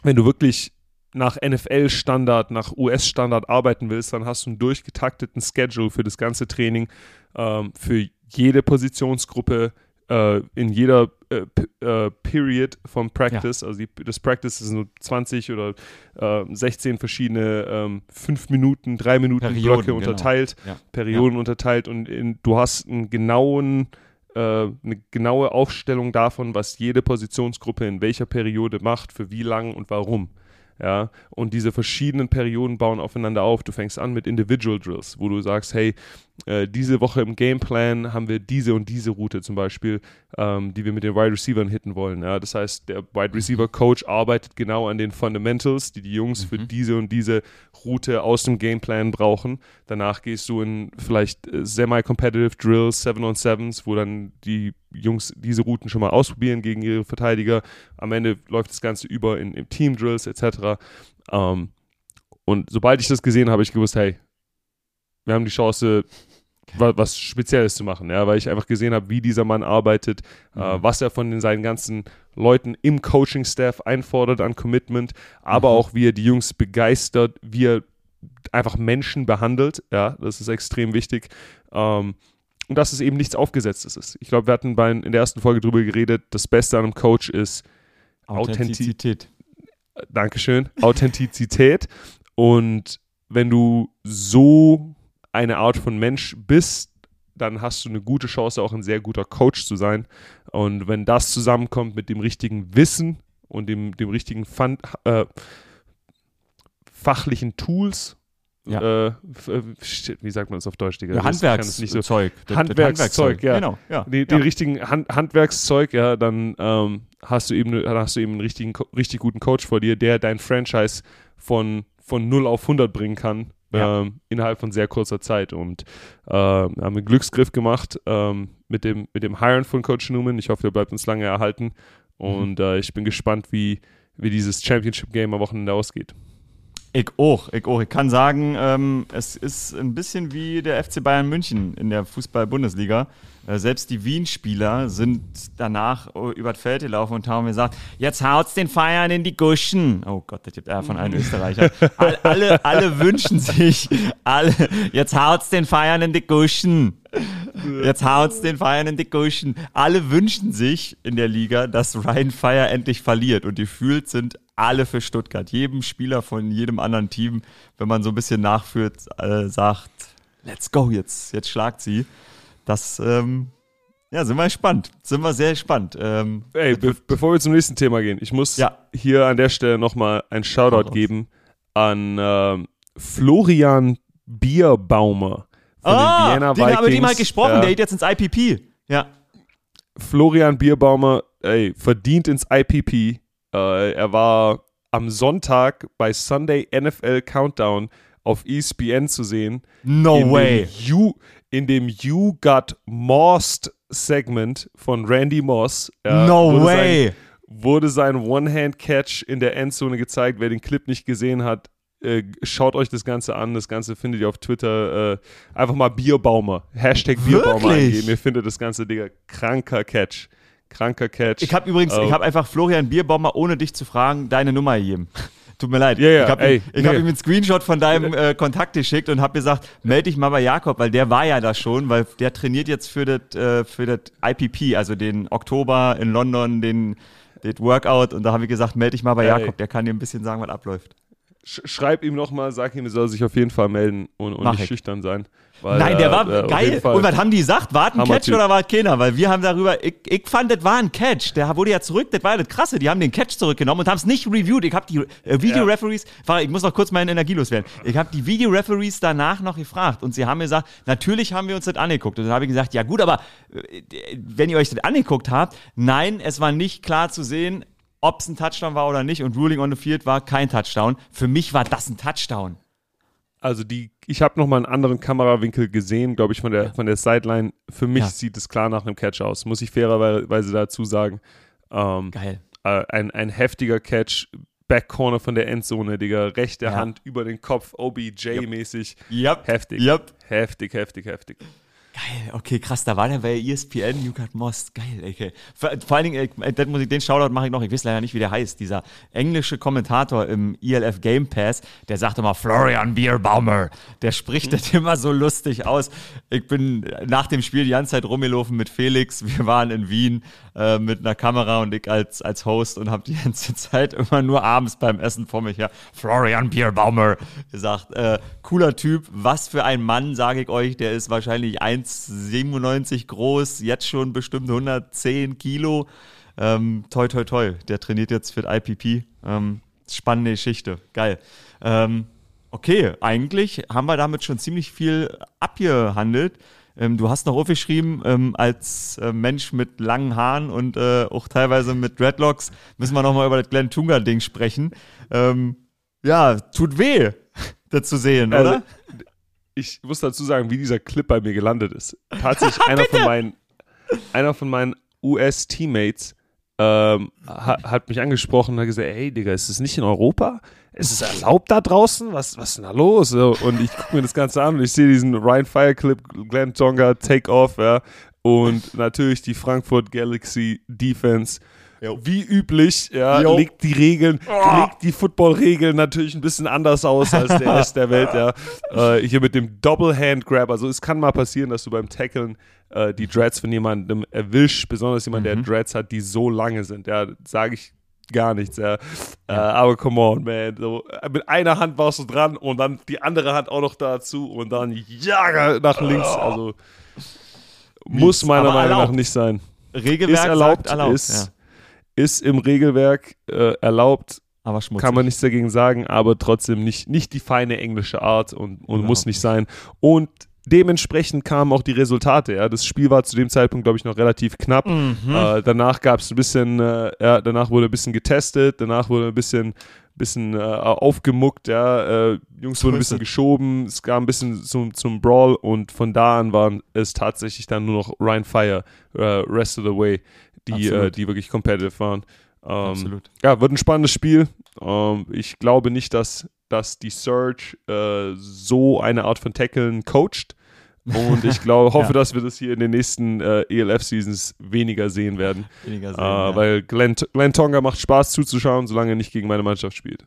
wenn du wirklich nach NFL-Standard, nach US-Standard arbeiten willst, dann hast du einen durchgetakteten Schedule für das ganze Training, ähm, für jede Positionsgruppe, äh, in jeder äh, äh, Period vom Practice, ja. also die, das Practice sind so 20 oder 16 äh, verschiedene ähm, 5 Minuten, 3 Minuten Perioden, Blöcke genau. unterteilt, ja. Perioden ja. unterteilt und in, du hast einen genauen äh, eine genaue Aufstellung davon, was jede Positionsgruppe in welcher Periode macht, für wie lang und warum ja, und diese verschiedenen Perioden bauen aufeinander auf. Du fängst an mit Individual Drills, wo du sagst, hey, äh, diese Woche im Gameplan haben wir diese und diese Route zum Beispiel, ähm, die wir mit den Wide Receivers hitten wollen. Ja? Das heißt, der Wide Receiver Coach arbeitet genau an den Fundamentals, die die Jungs mhm. für diese und diese Route aus dem Gameplan brauchen. Danach gehst du in vielleicht äh, semi-competitive Drills, 7 on 7s, wo dann die Jungs diese Routen schon mal ausprobieren gegen ihre Verteidiger. Am Ende läuft das Ganze über in, in Team-Drills etc. Ähm, und sobald ich das gesehen habe, habe ich gewusst, hey, wir haben die Chance, was, was Spezielles zu machen, ja, weil ich einfach gesehen habe, wie dieser Mann arbeitet, äh, mhm. äh, was er von den, seinen ganzen Leuten im Coaching-Staff einfordert an Commitment, aber mhm. auch wie er die Jungs begeistert, wie er einfach Menschen behandelt, ja, das ist extrem wichtig. Ähm, und dass es eben nichts Aufgesetztes ist. Ich glaube, wir hatten bei, in der ersten Folge darüber geredet, das Beste an einem Coach ist Authentizität. Authentiz Dankeschön. Authentizität. Und wenn du so eine Art von Mensch bist, dann hast du eine gute Chance, auch ein sehr guter Coach zu sein. Und wenn das zusammenkommt mit dem richtigen Wissen und dem, dem richtigen Fund, äh, fachlichen Tools ja. Äh, wie sagt man das auf Deutsch, Digga? Ja, Handwerkszeug. So, Handwerkszeug, ja. Genau, ja. Die, die ja. richtigen Hand, Handwerkszeug, ja, dann ähm, hast du eben, dann hast du eben einen richtigen, richtig guten Coach vor dir, der dein Franchise von, von 0 auf 100 bringen kann. Ja. Ähm, innerhalb von sehr kurzer Zeit und äh, haben einen Glücksgriff gemacht ähm, mit, dem, mit dem Hiren von Coach Newman. Ich hoffe, er bleibt uns lange erhalten mhm. und mhm. äh, ich bin gespannt, wie, wie dieses Championship-Game am Wochenende ausgeht. Ich auch, ich auch. Ich kann sagen, ähm, es ist ein bisschen wie der FC Bayern München in der Fußball-Bundesliga. Äh, selbst die Wien-Spieler sind danach äh, über das Feld gelaufen und haben gesagt, jetzt haut's den Feiern in die Guschen. Oh Gott, das gibt er von einem Österreicher. All, alle, alle wünschen sich, alle, jetzt haut's den Feiern in die Guschen. Jetzt haut's den Feiern in die Guschen. Alle wünschen sich in der Liga, dass Ryan Fire endlich verliert und gefühlt sind alle für Stuttgart. Jedem Spieler von jedem anderen Team, wenn man so ein bisschen nachführt, äh, sagt, let's go jetzt, jetzt schlagt sie. Das, ähm, ja, sind wir gespannt. Sind wir sehr gespannt. Ähm, Ey, be bevor wir zum nächsten Thema gehen, ich muss ja. hier an der Stelle nochmal ein Shoutout geben an äh, Florian Bierbaumer von ah, den Vienna Vikings. Den wir mal gesprochen, ja. der geht jetzt ins IPP. Ja. Florian Bierbaumer, ey, verdient ins IPP. Äh, er war am Sonntag bei Sunday NFL Countdown auf ESPN zu sehen. No in way. Dem you, in dem You Got Mossed Segment von Randy Moss. Ja, no way. Sein, wurde sein One-Hand-Catch in der Endzone gezeigt. Wer den Clip nicht gesehen hat, äh, schaut euch das Ganze an. Das Ganze findet ihr auf Twitter. Äh, einfach mal Bierbaumer. Hashtag Bierbaumer eingeben. Ihr findet das Ganze, Digga. Kranker Catch. Kranker Catch. Ich habe übrigens, uh, ich habe einfach Florian Bierbaumer, ohne dich zu fragen, deine Nummer gegeben. Tut mir leid. Yeah, yeah, ich habe ihm, nee. hab ihm einen Screenshot von deinem äh, Kontakt geschickt und habe gesagt, melde dich mal bei Jakob, weil der war ja da schon, weil der trainiert jetzt für das äh, für das IPP, also den Oktober in London, den das Workout und da habe ich gesagt, melde dich mal bei Jakob, der kann dir ein bisschen sagen, was abläuft. Sch schreib ihm nochmal, sag ihm, er soll sich auf jeden Fall melden und, und nicht ich. schüchtern sein. Weil, Nein, der war äh, geil. Und was haben die gesagt? War ein Catch oder war keiner? Weil wir haben darüber, ich, ich fand, das war ein Catch. Der wurde ja zurück, das war ja das Krasse. Die haben den Catch zurückgenommen und haben es nicht reviewed. Ich habe die äh, Video-Referees, ich muss noch kurz meine Energie loswerden. Ich habe die Video-Referees danach noch gefragt und sie haben mir gesagt, natürlich haben wir uns das angeguckt. Und dann habe ich gesagt, ja gut, aber äh, wenn ihr euch das angeguckt habt, nein, es war nicht klar zu sehen, ob es ein Touchdown war oder nicht und Ruling on the Field war kein Touchdown. Für mich war das ein Touchdown. Also die, ich habe noch mal einen anderen Kamerawinkel gesehen, glaube ich, von der, ja. von der Sideline. Für mich ja. sieht es klar nach einem Catch aus, muss ich fairerweise dazu sagen. Ähm, Geil. Äh, ein, ein heftiger Catch, Backcorner von der Endzone, Digga, rechte ja. Hand über den Kopf, OBJ-mäßig. Yep. Heftig. Yep. Heftig, heftig, heftig. Geil, okay, krass, da war der bei ESPN, Newcastle Most, geil, okay. Vor, vor allen Dingen, den, muss ich, den Shoutout mache ich noch, ich weiß leider nicht, wie der heißt, dieser englische Kommentator im ELF Game Pass, der sagt immer Florian Bierbaumer, der spricht das immer so lustig aus. Ich bin nach dem Spiel die ganze Zeit rumgelaufen mit Felix, wir waren in Wien äh, mit einer Kamera und ich als, als Host und habe die ganze Zeit immer nur abends beim Essen vor mich her, Florian Bierbaumer, gesagt, äh, cooler Typ, was für ein Mann, sage ich euch, der ist wahrscheinlich ein 1,97 groß, jetzt schon bestimmt 110 Kilo. Ähm, toi, toi, toi. Der trainiert jetzt für IPP. Ähm, spannende Geschichte. Geil. Ähm, okay, eigentlich haben wir damit schon ziemlich viel abgehandelt. Ähm, du hast noch aufgeschrieben, ähm, als äh, Mensch mit langen Haaren und äh, auch teilweise mit Dreadlocks müssen wir nochmal über das Glenn Tunga-Ding sprechen. Ähm, ja, tut weh, das zu sehen, also, oder? ich muss dazu sagen, wie dieser Clip bei mir gelandet ist. Tatsächlich einer von meinen, einer von meinen US-Teammates ähm, hat, hat, mich angesprochen und hat gesagt, ey Digga, ist es nicht in Europa? Ist es erlaubt da draußen? Was, was ist denn da los? Und ich gucke mir das Ganze an und ich sehe diesen Ryan Fire Clip, Glenn Tonga, Take Off, ja. Und natürlich die Frankfurt Galaxy Defense Jo. Wie üblich, ja, legt die Regeln, oh. legt die Football-Regeln natürlich ein bisschen anders aus als der Rest der Welt, ja. Äh, hier mit dem Double Hand Grab, also es kann mal passieren, dass du beim Tackeln äh, die Dreads von jemandem erwischst, besonders jemand, mhm. der Dreads hat, die so lange sind, ja, sage ich gar nichts, ja. Äh, aber come on, man. So, mit einer Hand warst du dran und dann die andere Hand auch noch dazu und dann ja nach links. Also muss meiner Meinung nach nicht sein. Regelwerk ist erlaubt, erlaubt ist, ja ist im Regelwerk äh, erlaubt. Aber schmutzig. Kann man nichts dagegen sagen, aber trotzdem nicht, nicht die feine englische Art und, und muss nicht sein. Und dementsprechend kamen auch die Resultate. Ja. Das Spiel war zu dem Zeitpunkt, glaube ich, noch relativ knapp. Mhm. Äh, danach gab es ein bisschen, äh, ja, danach wurde ein bisschen getestet, danach wurde ein bisschen, bisschen äh, aufgemuckt, ja. Äh, Jungs wurden ein bisschen geschoben, es gab ein bisschen zum, zum Brawl und von da an waren es tatsächlich dann nur noch Ryan Fire, äh, Rest of the Way die, äh, die wirklich competitive waren. Ähm, Absolut. Ja, wird ein spannendes Spiel. Ähm, ich glaube nicht, dass, dass die Surge äh, so eine Art von Tacklen coacht. Und ich glaube, hoffe, ja. dass wir das hier in den nächsten äh, ELF-Seasons weniger sehen werden. Weniger sehen, äh, ja. Weil Glenn, Glenn Tonga macht Spaß zuzuschauen, solange er nicht gegen meine Mannschaft spielt.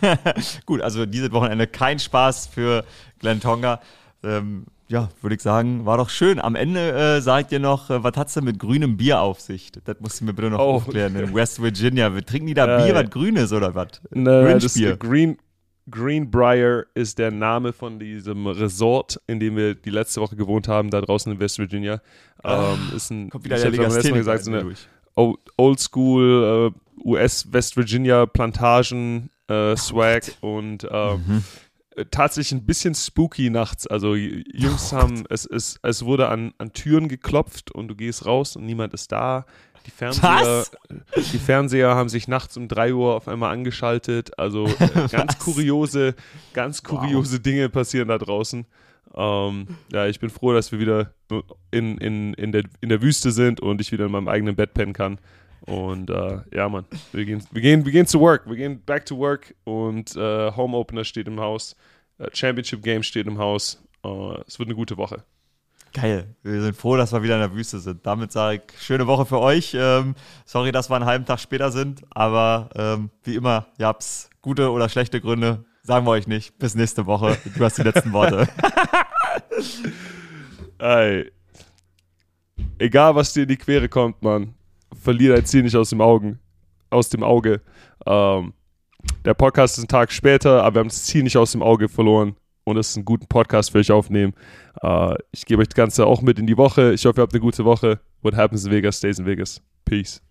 Gut, also dieses Wochenende kein Spaß für Glenn Tonga. Ähm, ja, würde ich sagen, war doch schön. Am Ende äh, sagt ihr noch, äh, was hat's denn mit grünem Bier auf sich? Das musst du mir bitte noch oh. aufklären. In West Virginia. Wir trinken die da äh, Bier, was grünes oder was? Ne, das Bier. Green, Greenbrier ist der Name von diesem Resort, in dem wir die letzte Woche gewohnt haben, da draußen in West Virginia. Ähm, ist ein, kommt wieder der Legastheniker gesagt, so eine Oldschool uh, US West Virginia Plantagen äh, Swag und äh, mhm tatsächlich ein bisschen spooky nachts. Also Jungs oh haben, es, es, es wurde an, an Türen geklopft und du gehst raus und niemand ist da. Die Fernseher, die Fernseher haben sich nachts um 3 Uhr auf einmal angeschaltet. Also äh, ganz kuriose, ganz kuriose wow. Dinge passieren da draußen. Ähm, ja, ich bin froh, dass wir wieder in, in, in, der, in der Wüste sind und ich wieder in meinem eigenen Bett pennen kann. Und äh, ja, Mann, wir gehen, wir, gehen, wir gehen zu work. Wir gehen back to work und äh, Home Opener steht im Haus. Äh, Championship Game steht im Haus. Äh, es wird eine gute Woche. Geil. Wir sind froh, dass wir wieder in der Wüste sind. Damit sage ich, schöne Woche für euch. Ähm, sorry, dass wir einen halben Tag später sind, aber ähm, wie immer, ihr habt gute oder schlechte Gründe. Sagen wir euch nicht. Bis nächste Woche. Du hast die letzten Worte. Ey. Egal, was dir in die Quere kommt, Mann verliere dein Ziel nicht aus dem Augen, aus dem Auge. Ähm, der Podcast ist einen Tag später, aber wir haben das Ziel nicht aus dem Auge verloren und es ist ein guter Podcast für euch aufnehmen. Uh, ich gebe euch das Ganze auch mit in die Woche. Ich hoffe, ihr habt eine gute Woche. What happens in Vegas stays in Vegas. Peace.